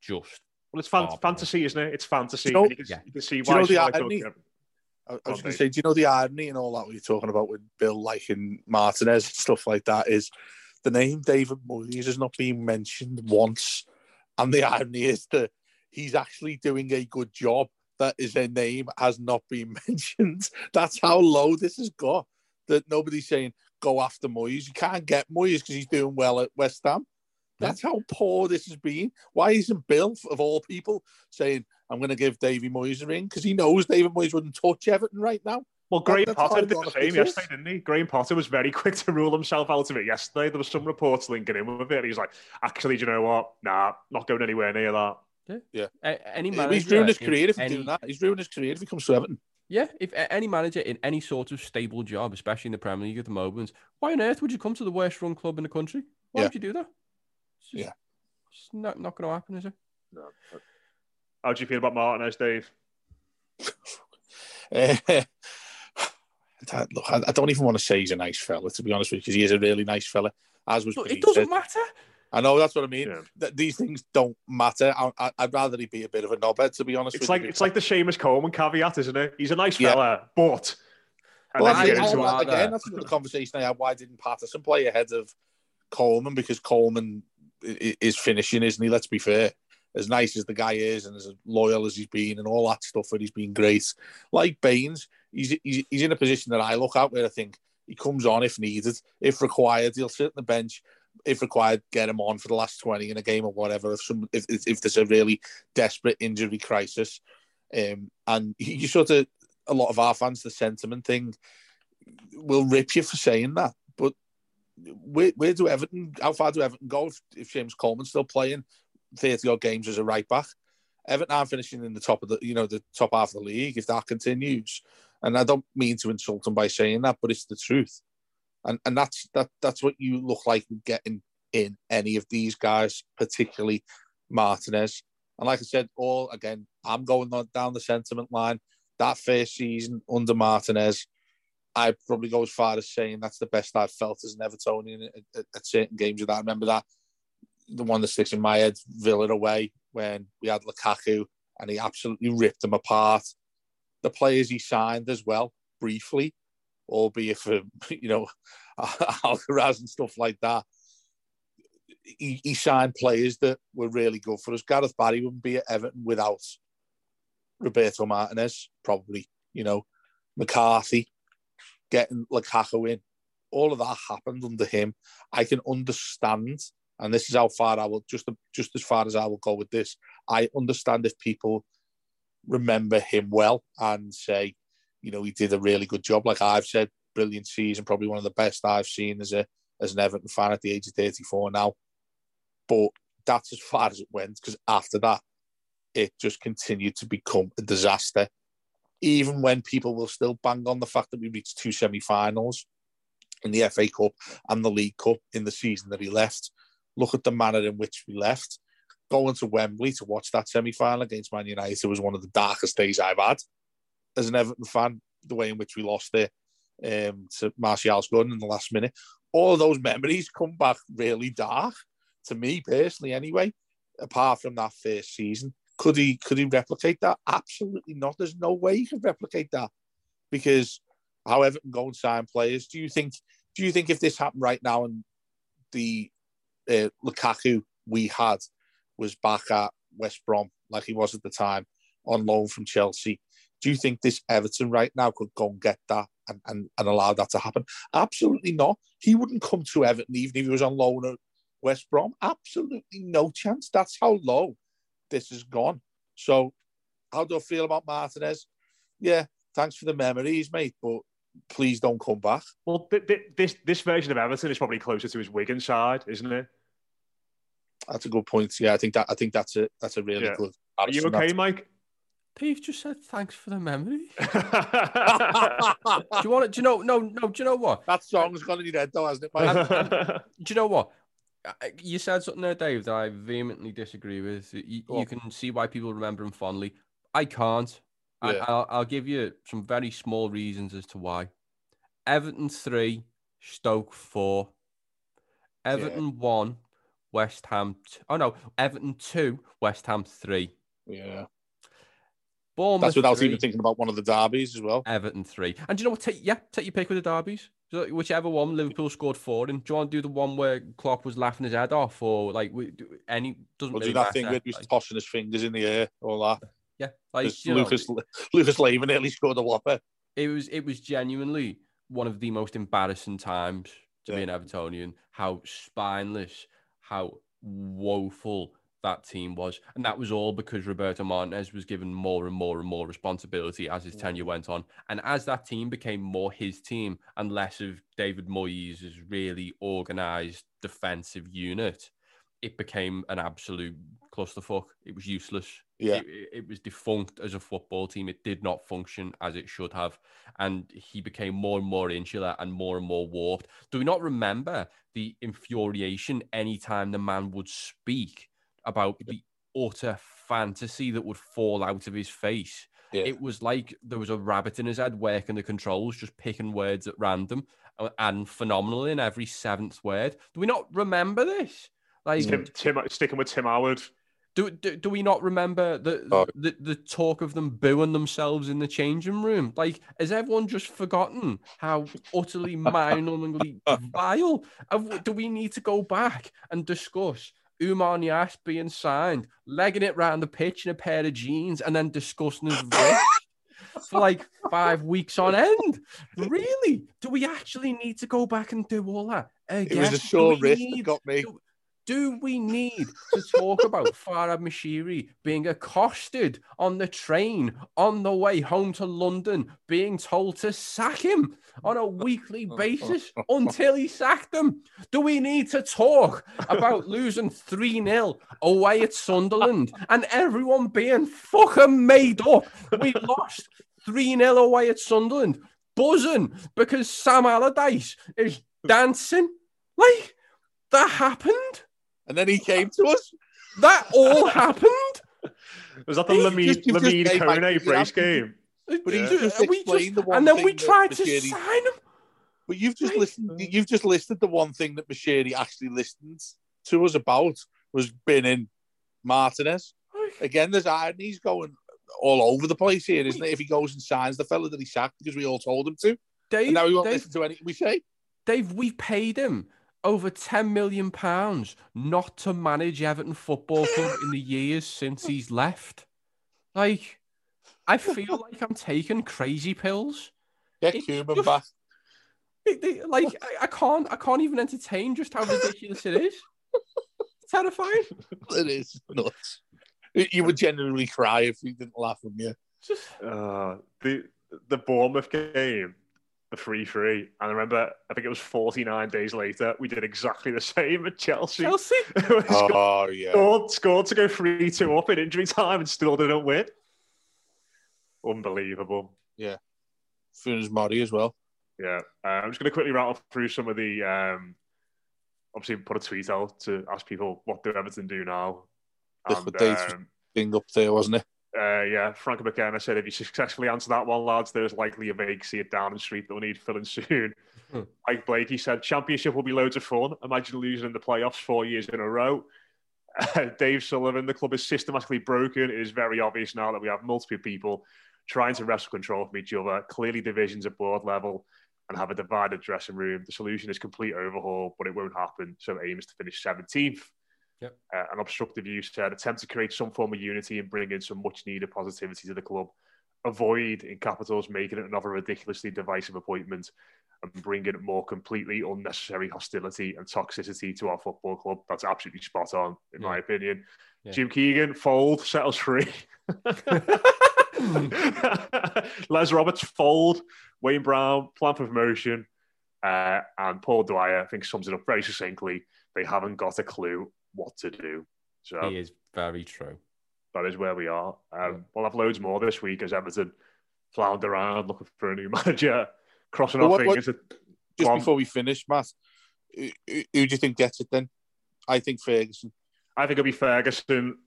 just Well, it's fan- fantasy, isn't it? It's fantasy. You know- and you, can, Yeah. you can see Do you why. know the irony? I, I was going to say, do you know the irony and all that we're talking about with Bill liking Martinez and stuff like that is the name David Moyes has not been mentioned once. And the irony is that he's actually doing a good job that his name has not been mentioned. That's how low this has got. That nobody's saying go after Moyes. You can't get Moyes because he's doing well at West Ham. That's how poor this has been. Why isn't Bill, of all people, saying, I'm going to give Davy Moyes a ring? Because he knows David Moyes wouldn't touch Everton right now. Well, Graham that's how Potter did the same yesterday, didn't he? Graham Potter was very quick to rule himself out of it yesterday. There was some reports linking him with it. He's like, actually, do you know what? Nah, not going anywhere near that. a- any manager, he's ruined his career if he's any- doing that. He's ruined his career if he comes to Everton. Yeah, if any manager in any sort of stable job, especially in the Premier League at the moment, why on earth would you come to the worst run club in the country? Why Yeah. would you do that? It's just, Yeah. it's not not going to happen, is it? No. How do you feel about Martinez, Dave? That- look, I, I don't even want to say he's a nice fella, to be honest with you, because he is a really nice fella. As was Look, it doesn't matter. I know that's what I mean. Yeah. Th- these things don't matter. I, I, I'd rather he be a bit of a knobhead, to be honest. It's with like you. it's like the Seamus Coleman caveat, isn't it? He's a nice Yeah. fella, but Well, then I, I, I- again, that's another conversation I had. Why didn't Patterson play ahead of Coleman? Because Coleman i- i- is finishing, isn't he? Let's be fair. As nice as the guy is, and as loyal as he's been, and all that stuff, and he's been great. Like Baines, he's, he's he's in a position that I look at where I think he comes on if needed, if required. He'll sit on the bench. If required, get him on for the last twenty in a game or whatever. If some if if, if there's a really desperate injury crisis, um, and you sort of a lot of our fans, the sentiment thing will rip you for saying that. But where, where do Everton, how far do Everton go if, if James Coleman's still playing 30 odd games as a right back? Everton are finishing in the top of the, you know, the top half of the league if that continues. And I don't mean to insult them by saying that, but it's the truth. And and that's that that's what you look like getting in any of these guys, particularly Martinez. And like I said, all again, I'm going down the sentiment line. That first season under Martinez, I'd probably go as far as saying that's the best I've felt as an Evertonian at, at, at certain games of that. I remember that the one that sticks in my head, Villa away, when we had Lukaku and he absolutely ripped them apart. The players he signed as well, briefly, albeit for you know Alcaraz and stuff like that. He, he signed players that were really good for us. Gareth Barry wouldn't be at Everton without Roberto Martinez, probably. You know, McCarthy, getting Lukaku in, all of that happened under him. I can understand, and this is how far I will just just as far as I will go with this. I understand if people remember him well and say, you know, he did a really good job. Like I've said, brilliant season, probably one of the best I've seen as a as an Everton fan at the age of 34 now. But that's as far as it went because after that, it just continued to become a disaster. Even when people will still bang on the fact that we reached two semi-finals in the FA Cup and the League Cup in the season that he left. Look at the manner in which we left. Going to Wembley to watch that semi-final against Man United was one of the darkest days I've had as an Everton fan. The way in which we lost it um, to Martial's gun in the last minute, all those memories come back really dark to me personally. Anyway, apart from that first season, could he could he replicate that? Absolutely not. There's no way he could replicate that because how Everton go and sign players. Do you think? Do you think if this happened right now and the uh, Lukaku we had was back at West Brom like he was at the time on loan from Chelsea? Do you think this Everton right now could go and get that and, and, and allow that to happen? Absolutely not. He wouldn't come to Everton even if he was on loan at West Brom. Absolutely no chance. That's how low this is gone. So, how do I feel about Martinez? Yeah, thanks for the memories, mate, but please don't come back. Well, th- th- this this version of Everton is probably closer to his Wigan side, isn't it? That's a good point. Yeah, I think that I think that's a that's a really Yeah. good. Are you okay, Mike? Dave just said thanks for the memory. do you want it? Do you know? No, no. Do you know what? That song's gone in your head, though, hasn't it, Mike? Um, um, do you know what? You said something there, Dave, that I vehemently disagree with. You, you can see why people remember him fondly. I can't. I, Yeah. I'll, I'll give you some very small reasons as to why. Everton three, Stoke four. Everton one, West Ham. T- oh no, Everton two, West Ham three. yeah, Bournemouth that's without three, even thinking about one of the derbies as well. Everton three. And do you know what? Take, yeah, take your pick with the derbies. So whichever one Liverpool scored four in. Do you want to do the one where Klopp was laughing his head off, or like we- any doesn't We'll really do that thing matter. where he's Like, tossing his fingers in the air, all that. yeah, like you know, Lucas Lucas Leiva nearly scored a whopper. it was it was genuinely one of the most embarrassing times to be an Evertonian. How spineless, how woeful that team was, and that was all because Roberto Martinez was given more and more and more responsibility as his tenure mm. went on, and as that team became more his team and less of David Moyes' really organised defensive unit. It became an absolute clusterfuck. It was useless. Yeah. It, it- it was defunct as a football team. It did not function as it should have. And he became more and more insular and more and more warped. Do we not remember the infuriation anytime the man would speak about the utter fantasy that would fall out of his face? Yeah. It was like there was a rabbit in his head working the controls, just picking words at random uh, and phenomenal in every seventh word. Do we not remember this? Like, Tim, Tim, sticking with Tim Howard. do, do, do we not remember the, Oh. the the talk of them booing themselves in the changing room? Like, has everyone just forgotten how utterly mind-numbingly vile? Do we need to go back and discuss Oumar Niasse being signed, legging it round the pitch in a pair of jeans, and then discussing his wrist for like five weeks on end? Really? Do we actually need to go back and do all that It was a sore wrist need- that got me. do- do we need to talk about Farhad Moshiri being accosted on the train on the way home to London, being told to sack him on a weekly basis until he sacked them? Do we need to talk about losing 3 0 away at Sunderland and everyone being fucking made up? We lost 3 0 away at Sunderland, buzzing because Sam Allardyce is dancing. Like, that happened. And then he came to us. That all happened. Was that the Hey, Lamine, just- you've Lamine Kone brace game? But he Yeah. just we explained the one and then we thing that tried to Machete- sign him. But you've just Right. listened. You've just listed the one thing that Machete actually listened to us about was binning Martinez. Again, there's ironies going all over the place here, isn't it? If he goes and signs the fella that he sacked because we all told him to, Dave, and now he won't Dave, listen to anything we say. Dave, we paid him over ten million pounds not to manage Everton Football Club in the years since he's left. Like, I feel like I'm taking crazy pills. Get It's Cuban just- back. It- it- like, I, I can't, I can't even entertain just how ridiculous it is. It's terrifying. It is nuts. You would genuinely cry if you didn't laugh, wouldn't you? Just Uh, the the Bournemouth game, the free free, and I remember I think it was 49 days later we did exactly the same at Chelsea. Chelsea. scored, Oh yeah. scored, scored to go three two up in injury time and still didn't win. Unbelievable. Yeah. Funes Mori as well. Yeah, uh, I'm just going to quickly rattle through some of the. Um, obviously, put a tweet out to ask people what do Everton do now. This was Dave's um, thing up there, wasn't it? Uh, yeah, Frank McKenna said if you successfully answer that one, lads, there's likely a vacancy at Downing Street that will need filling soon. Hmm. Mike Blakey said championship will be loads of fun. Imagine losing in the playoffs four years in a row. Dave Sullivan, the club is systematically broken. It is very obvious now that we have multiple people trying to wrestle control from each other, clearly divisions at board level, and have a divided dressing room. The solution is complete overhaul, but it won't happen. So aim is to finish 17th. Yep. Uh, an obstructive use said attempt to create some form of unity and bring in some much needed positivity to the club. Avoid, in capitals, making it another ridiculously divisive appointment and bring in more completely unnecessary hostility and toxicity to our football club. That's absolutely spot on, in my opinion. Yeah. Jim Keegan, fold, set us free. Les Roberts, fold. Wayne Brown, plan for promotion. Uh, and Paul Dwyer, I think, sums it up very succinctly. They haven't got a clue what to do. So He is very true. that is where we are. Um, We'll have loads more this week as Everton flounder around looking for a new manager, crossing Well, our what- what- fingers. at- Just Go before we finish, Matt, who, who who do you think gets it then? I think Ferguson. I think it'll be Ferguson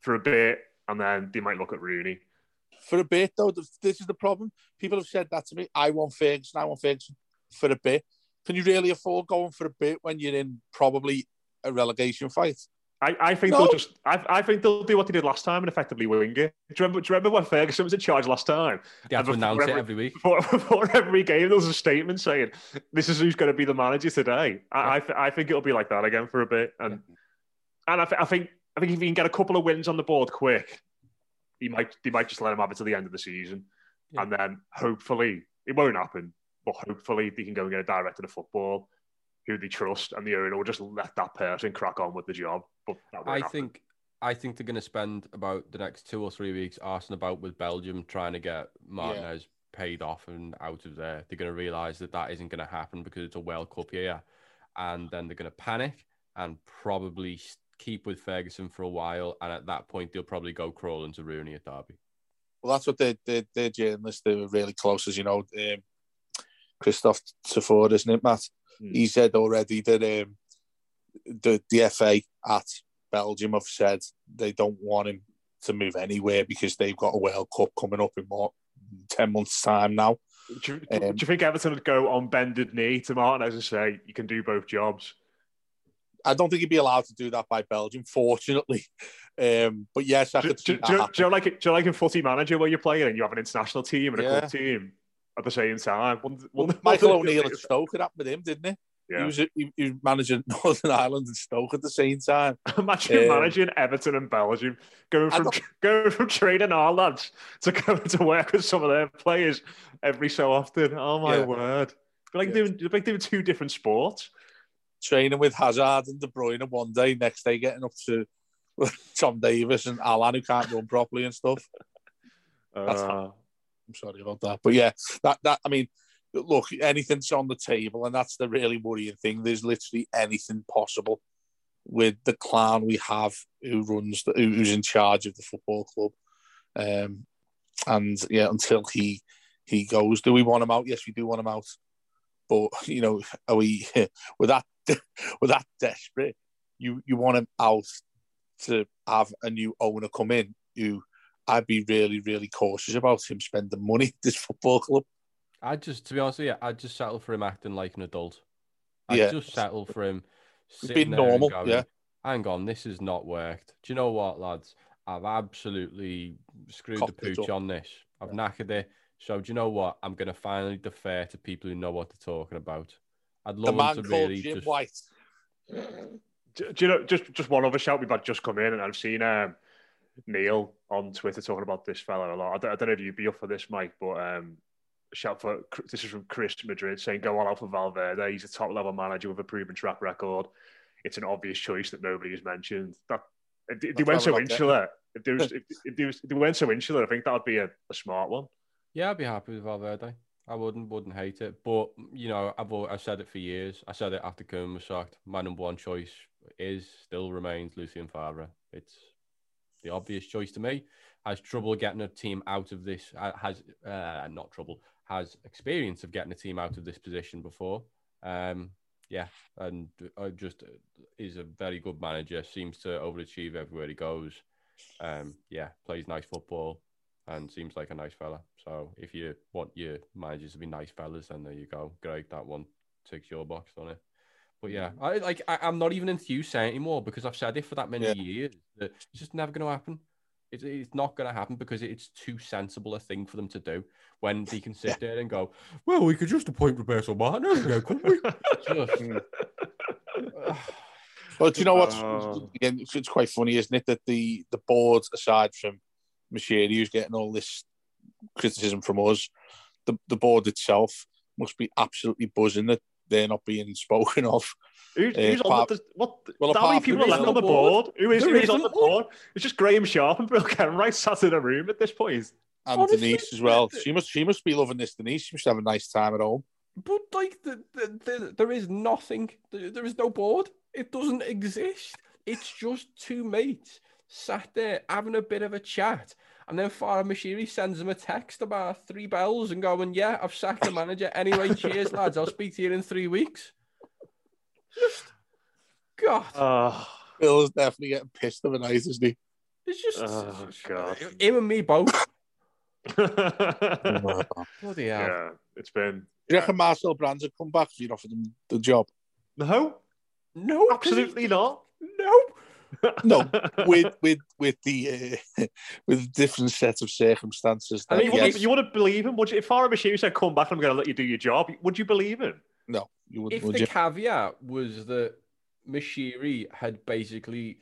for a bit, and then they might look at Rooney. For a bit, though, this is the problem. People have said that to me. I want Ferguson. I want Ferguson for a bit. Can you really afford going for a bit when you're in probably a relegation fight? I, I think No. they'll just. I, I think they'll do what they did last time and effectively wing it. Do you remember? Do you remember when Ferguson was in charge last time? They have And to before announce it every- every week. Before, before every game, there was a statement saying, "This is who's going to be the manager today." I, I, I think it'll be like that again for a bit, and and I, th- I think I think if he can get a couple of wins on the board quick, he might they might just let him have it to the end of the season, Yeah. and then hopefully it won't happen, but hopefully they can go and get a director of football who they trust, and the owner will just let that person crack on with the job. But that won't I happen. think I think they're going to spend about the next two or three weeks arsing about with Belgium trying to get Martinez paid off and out of there. They're going to realise that that isn't going to happen because it's a World Cup year, and then they're going to panic and probably keep with Ferguson for a while. And at that point, they'll probably go crawling to Rooney at Derby. Well, that's what they they they're journalists. They were really close, as you know. Um, Kristof Terreur, isn't it, Matt? Hmm. He said already that um, the the FA at Belgium have said they don't want him to move anywhere because they've got a World Cup coming up in what ten months' time now. Do you, Um, do you think Everton would go on bended knee to Martinez and say, "You can do both jobs"? I don't think he'd be allowed to do that by Belgium, fortunately. Um, but yes, I Do, could see do, that do, do, you like it? Do you like in footy manager where you're playing and you have an international team and a Yeah. club team at the same time? Wouldn't- wouldn't- Michael O'Neill at Stoke, it happened with him, didn't it? Yeah. He was he, he was managing Northern Ireland and Stoke at the same time. Imagine Um, managing Everton and Belgium, going from going from training our lads to going to work with some of their players every so often. Oh my Yeah. word! You're like Yeah. doing like doing two different sports. Training with Hazard and De Bruyne one day, next day getting up to Tom Davies and Allan who can't run properly and stuff. That's Uh, I'm sorry about that. But yeah, that that I mean, look, anything's on the table, and that's the really worrying thing. There's literally anything possible with the clan we have who runs the, who's in charge of the football club. Um, and yeah, until he he goes, do we want him out? Yes, we do want him out. But you know, are we with that with that desperate? You you want him out to have a new owner come in who I'd be really, really cautious about him spending money at this football club. I just, to be honest with you, I'd just settle for him acting like an adult. I'd Yeah. just settle for him Being sitting there and normal, going, yeah. Hang on, this has not worked. Do you know what, lads? I've absolutely screwed Cocked the pooch on this. I've knackered it. So do you know what? I'm going to finally defer to people who know what they're talking about. I'd The love man them to called really Jim just. White. do, do you know just just one other shout we've had just come in and I've seen um, Neil on Twitter talking about this fella a lot. I don't, I don't know if you'd be up for this, Mike, but um, shout for this is from Chris Madrid saying go all out for Valverde. He's a top level manager with a proven track record. It's an obvious choice that nobody has mentioned. That if they, they went so insular. If, there was, if, if, they was, if they weren't so insular, I think that would be a, a smart one. Yeah, I'd be happy with Valverde. I wouldn't wouldn't hate it. But you know, I've I've said it for years. I said it after Koeman was sacked. My number one choice is still remains Lucien Favre. It's the obvious choice to me. Has trouble getting a team out of this. uh, Has uh, not trouble. Has experience of getting a team out of this position before. Um, yeah, and I just uh, is a very good manager. Seems to overachieve everywhere he goes. Um, yeah, plays nice football and seems like a nice fella. So if you want your managers to be nice fellas, then there you go. Great, that one ticks your box on it. But yeah, I like I, I'm not even enthused saying it anymore because I've said it for that many Yeah. years that it's just never going to happen. It's, it's not going to happen because it's too sensible a thing for them to do when they can sit there and go, well, we could just appoint Roberto Martinez, now, couldn't we? Just, mm. Well, do you know what's Oh. again? It's, it's quite funny, isn't it, that the the board, aside from Moshiri, who's getting all this criticism from us, the the board itself must be absolutely buzzing that they're not being spoken of. Who's, Uh, on the, what? well, how many people are left on the board? Who is, who is on the isn't board? It's just Graham Sharp and Bill Kenwright sat in a room at this point. And Honestly, Denise as well. She must she must be loving this. Denise she must have a nice time at home. But like, the, the, the, there is nothing. There, there is no board. It doesn't exist. It's just two mates sat there having a bit of a chat, and then Farhad Moshiri sends them a text about three bells and going, "Yeah, I've sacked the manager. Anyway, cheers, lads. I'll speak to you in three weeks." Just, God, Oh, Bill's definitely getting pissed of a night, isn't he? it's just Oh, God. him and me both. Bloody hell. Yeah, it's been Do you reckon Marcel Brands would come back if you'd offered him the job? no, No. absolutely he- not. no. No, with with with the uh, with a different set of circumstances. I mean, You, yes, wouldn't, you wouldn't believe him, would you? If Farhad Moshiri said, "Come back, I'm going to let you do your job," would you believe him? no, you wouldn't. if Would the you? caveat was that Moshiri had basically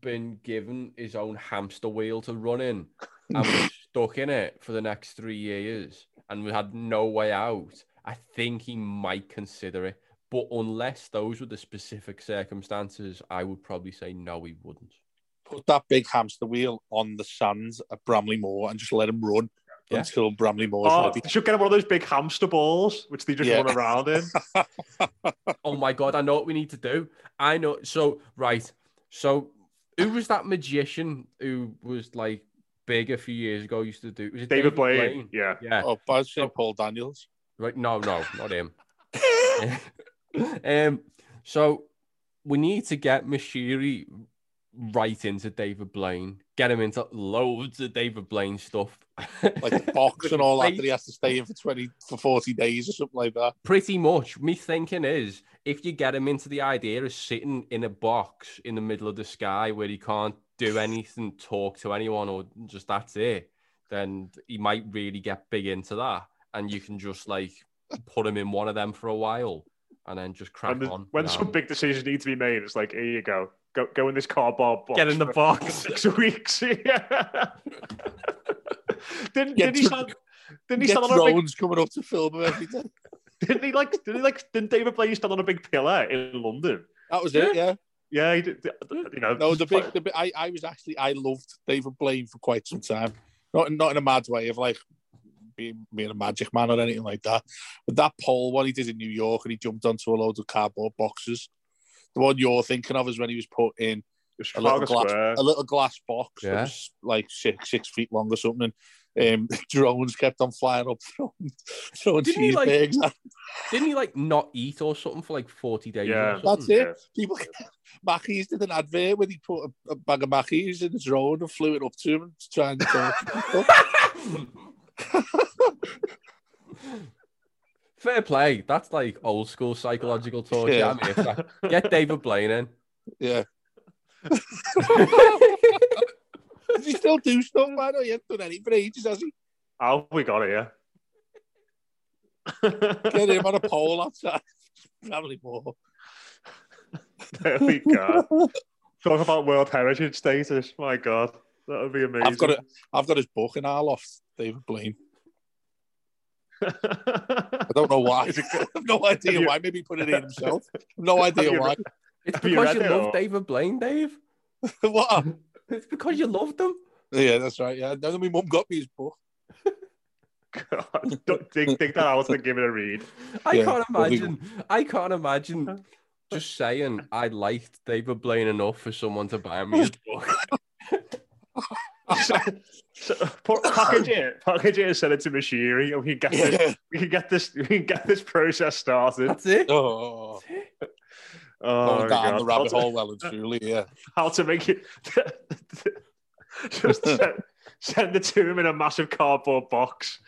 been given his own hamster wheel to run in and was stuck in it for the next three years and we had no way out, I think he might consider it. But unless those were the specific circumstances, I would probably say no, he wouldn't. Put that big hamster wheel on the sands at Bramley Moore and just let him run Yeah. until Bramley Moore's Oh, ready. they should get one of those big hamster balls, which they just Yeah. run around in. Oh my god, I know what we need to do. I know. So right. So who was that magician who was like big a few years ago? Used to do was it David Blaine, yeah. Yeah. Oh, but I'd say So- Paul Daniels. Right? No, no, not him. um. So we need to get Moshiri right into David Blaine, get him into loads of David Blaine stuff. like the box and all that that he has to stay in for 20 for 40 days or something like that. Pretty much. Me thinking is if you get him into the idea of sitting in a box in the middle of the sky where he can't do anything, talk to anyone, or just that's it, then he might really get big into that. And you can just like put him in one of them for a while and then just crack And the- on. when you know? some big decisions need to be made, it's like, here you go. Go, go in this cardboard box. Get in the for box. Six weeks. Yeah. didn't, Get didn't he stand, didn't he stand on a big, coming up to film him every day. didn't he like didn't he like didn't David Blaine stand on a big pillar in London? That was it, yeah. Yeah, he did, you know. No, the big, the big I, I was actually, I loved David Blaine for quite some time. Not, not in a mad way of like being, being a magic man or anything like that. But that pole one he did in New York and he jumped onto a load of cardboard boxes. The one you're thinking of is when he was put in a little, glass, a little glass box that Yeah. was like six six feet long or something. And um, drones kept on flying up, throwing, throwing Didn't he, like- cheesebags. at Didn't he like not eat or something for like 40 days? Yeah. something? That's it. People, Mackies did an advert where he put a, a bag of Mackies in the drone and flew it up to him and trying to talk to people. Fair play. That's like old school psychological torture. Yeah. I'm here for that. Get David Blaine in. Yeah. Does he still do stuff, man? Oh, he hasn't done any for ages, has he? Oh, we got it, yeah. Get him on a pole outside. Probably more. there we go. Talk about World Heritage status. My God, that would be amazing. I've got it. I've got his book in our loft, David Blaine. I don't know why. I have no idea Have you- why. Maybe he put it in himself. no idea you why. It's Have you because you, read love or- David Blaine, Dave. what? It's because you loved him. Yeah, that's right. Yeah, then my mum got me his book. God, don't- dig, dig that out and give it a read. I Yeah, can't lovely. imagine. I can't imagine just saying I liked David Blaine enough for someone to buy me his book. So, so, put, package it, package it, and send it to Moshiri, and we can get Yeah. this, we can get this, we can get this process started. That's it. Oh, Oh, going down God. the rabbit hole well and truly. Yeah. How to make it? just send, send it to him in a massive cardboard box.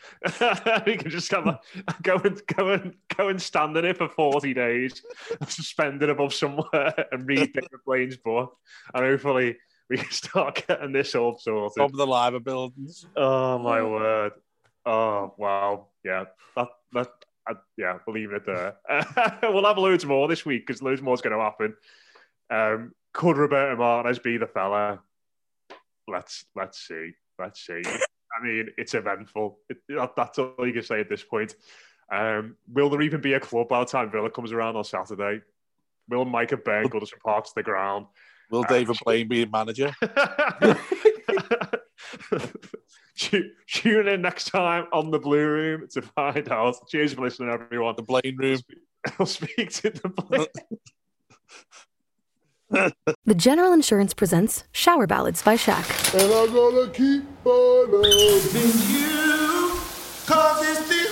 he can just come, go and go and go and stand in it for forty days, suspended above somewhere, and read David Blaine's book, and hopefully we can start getting this all sorted. Top of the live buildings. Oh my word! Oh wow! Yeah, that that uh, yeah, we'll leave it there. we'll have loads more this week because loads more is going to happen. Um, could Roberto Martinez be the fella? Let's let's see. Let's see. I mean, it's eventful. It, that, that's all you can say at this point. Um, will there even be a club by the time Villa comes around on Saturday? Will Micah Byrne go to some parts of the ground? Will David Blaine be a manager? Tune in next time on the Blue Room to find out. Cheers for listening, everyone. The Blaine room. I'll speak to the Blue. The General Insurance presents Shower Ballads by Shaq. And I'm gonna keep on loving you. Cause it's the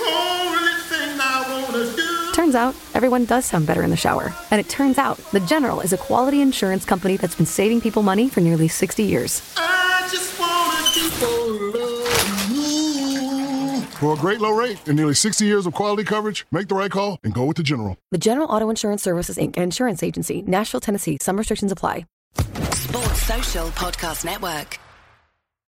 Turns out, everyone does sound better in the shower. And it turns out, The General is a quality insurance company that's been saving people money for nearly 60 years. I just wanna keep on loving. For a great low rate and nearly 60 years of quality coverage, make the right call and go with the General. The General Auto Insurance Services, Inc., an insurance agency, Nashville, Tennessee. Some restrictions apply. Sports Social Podcast Network.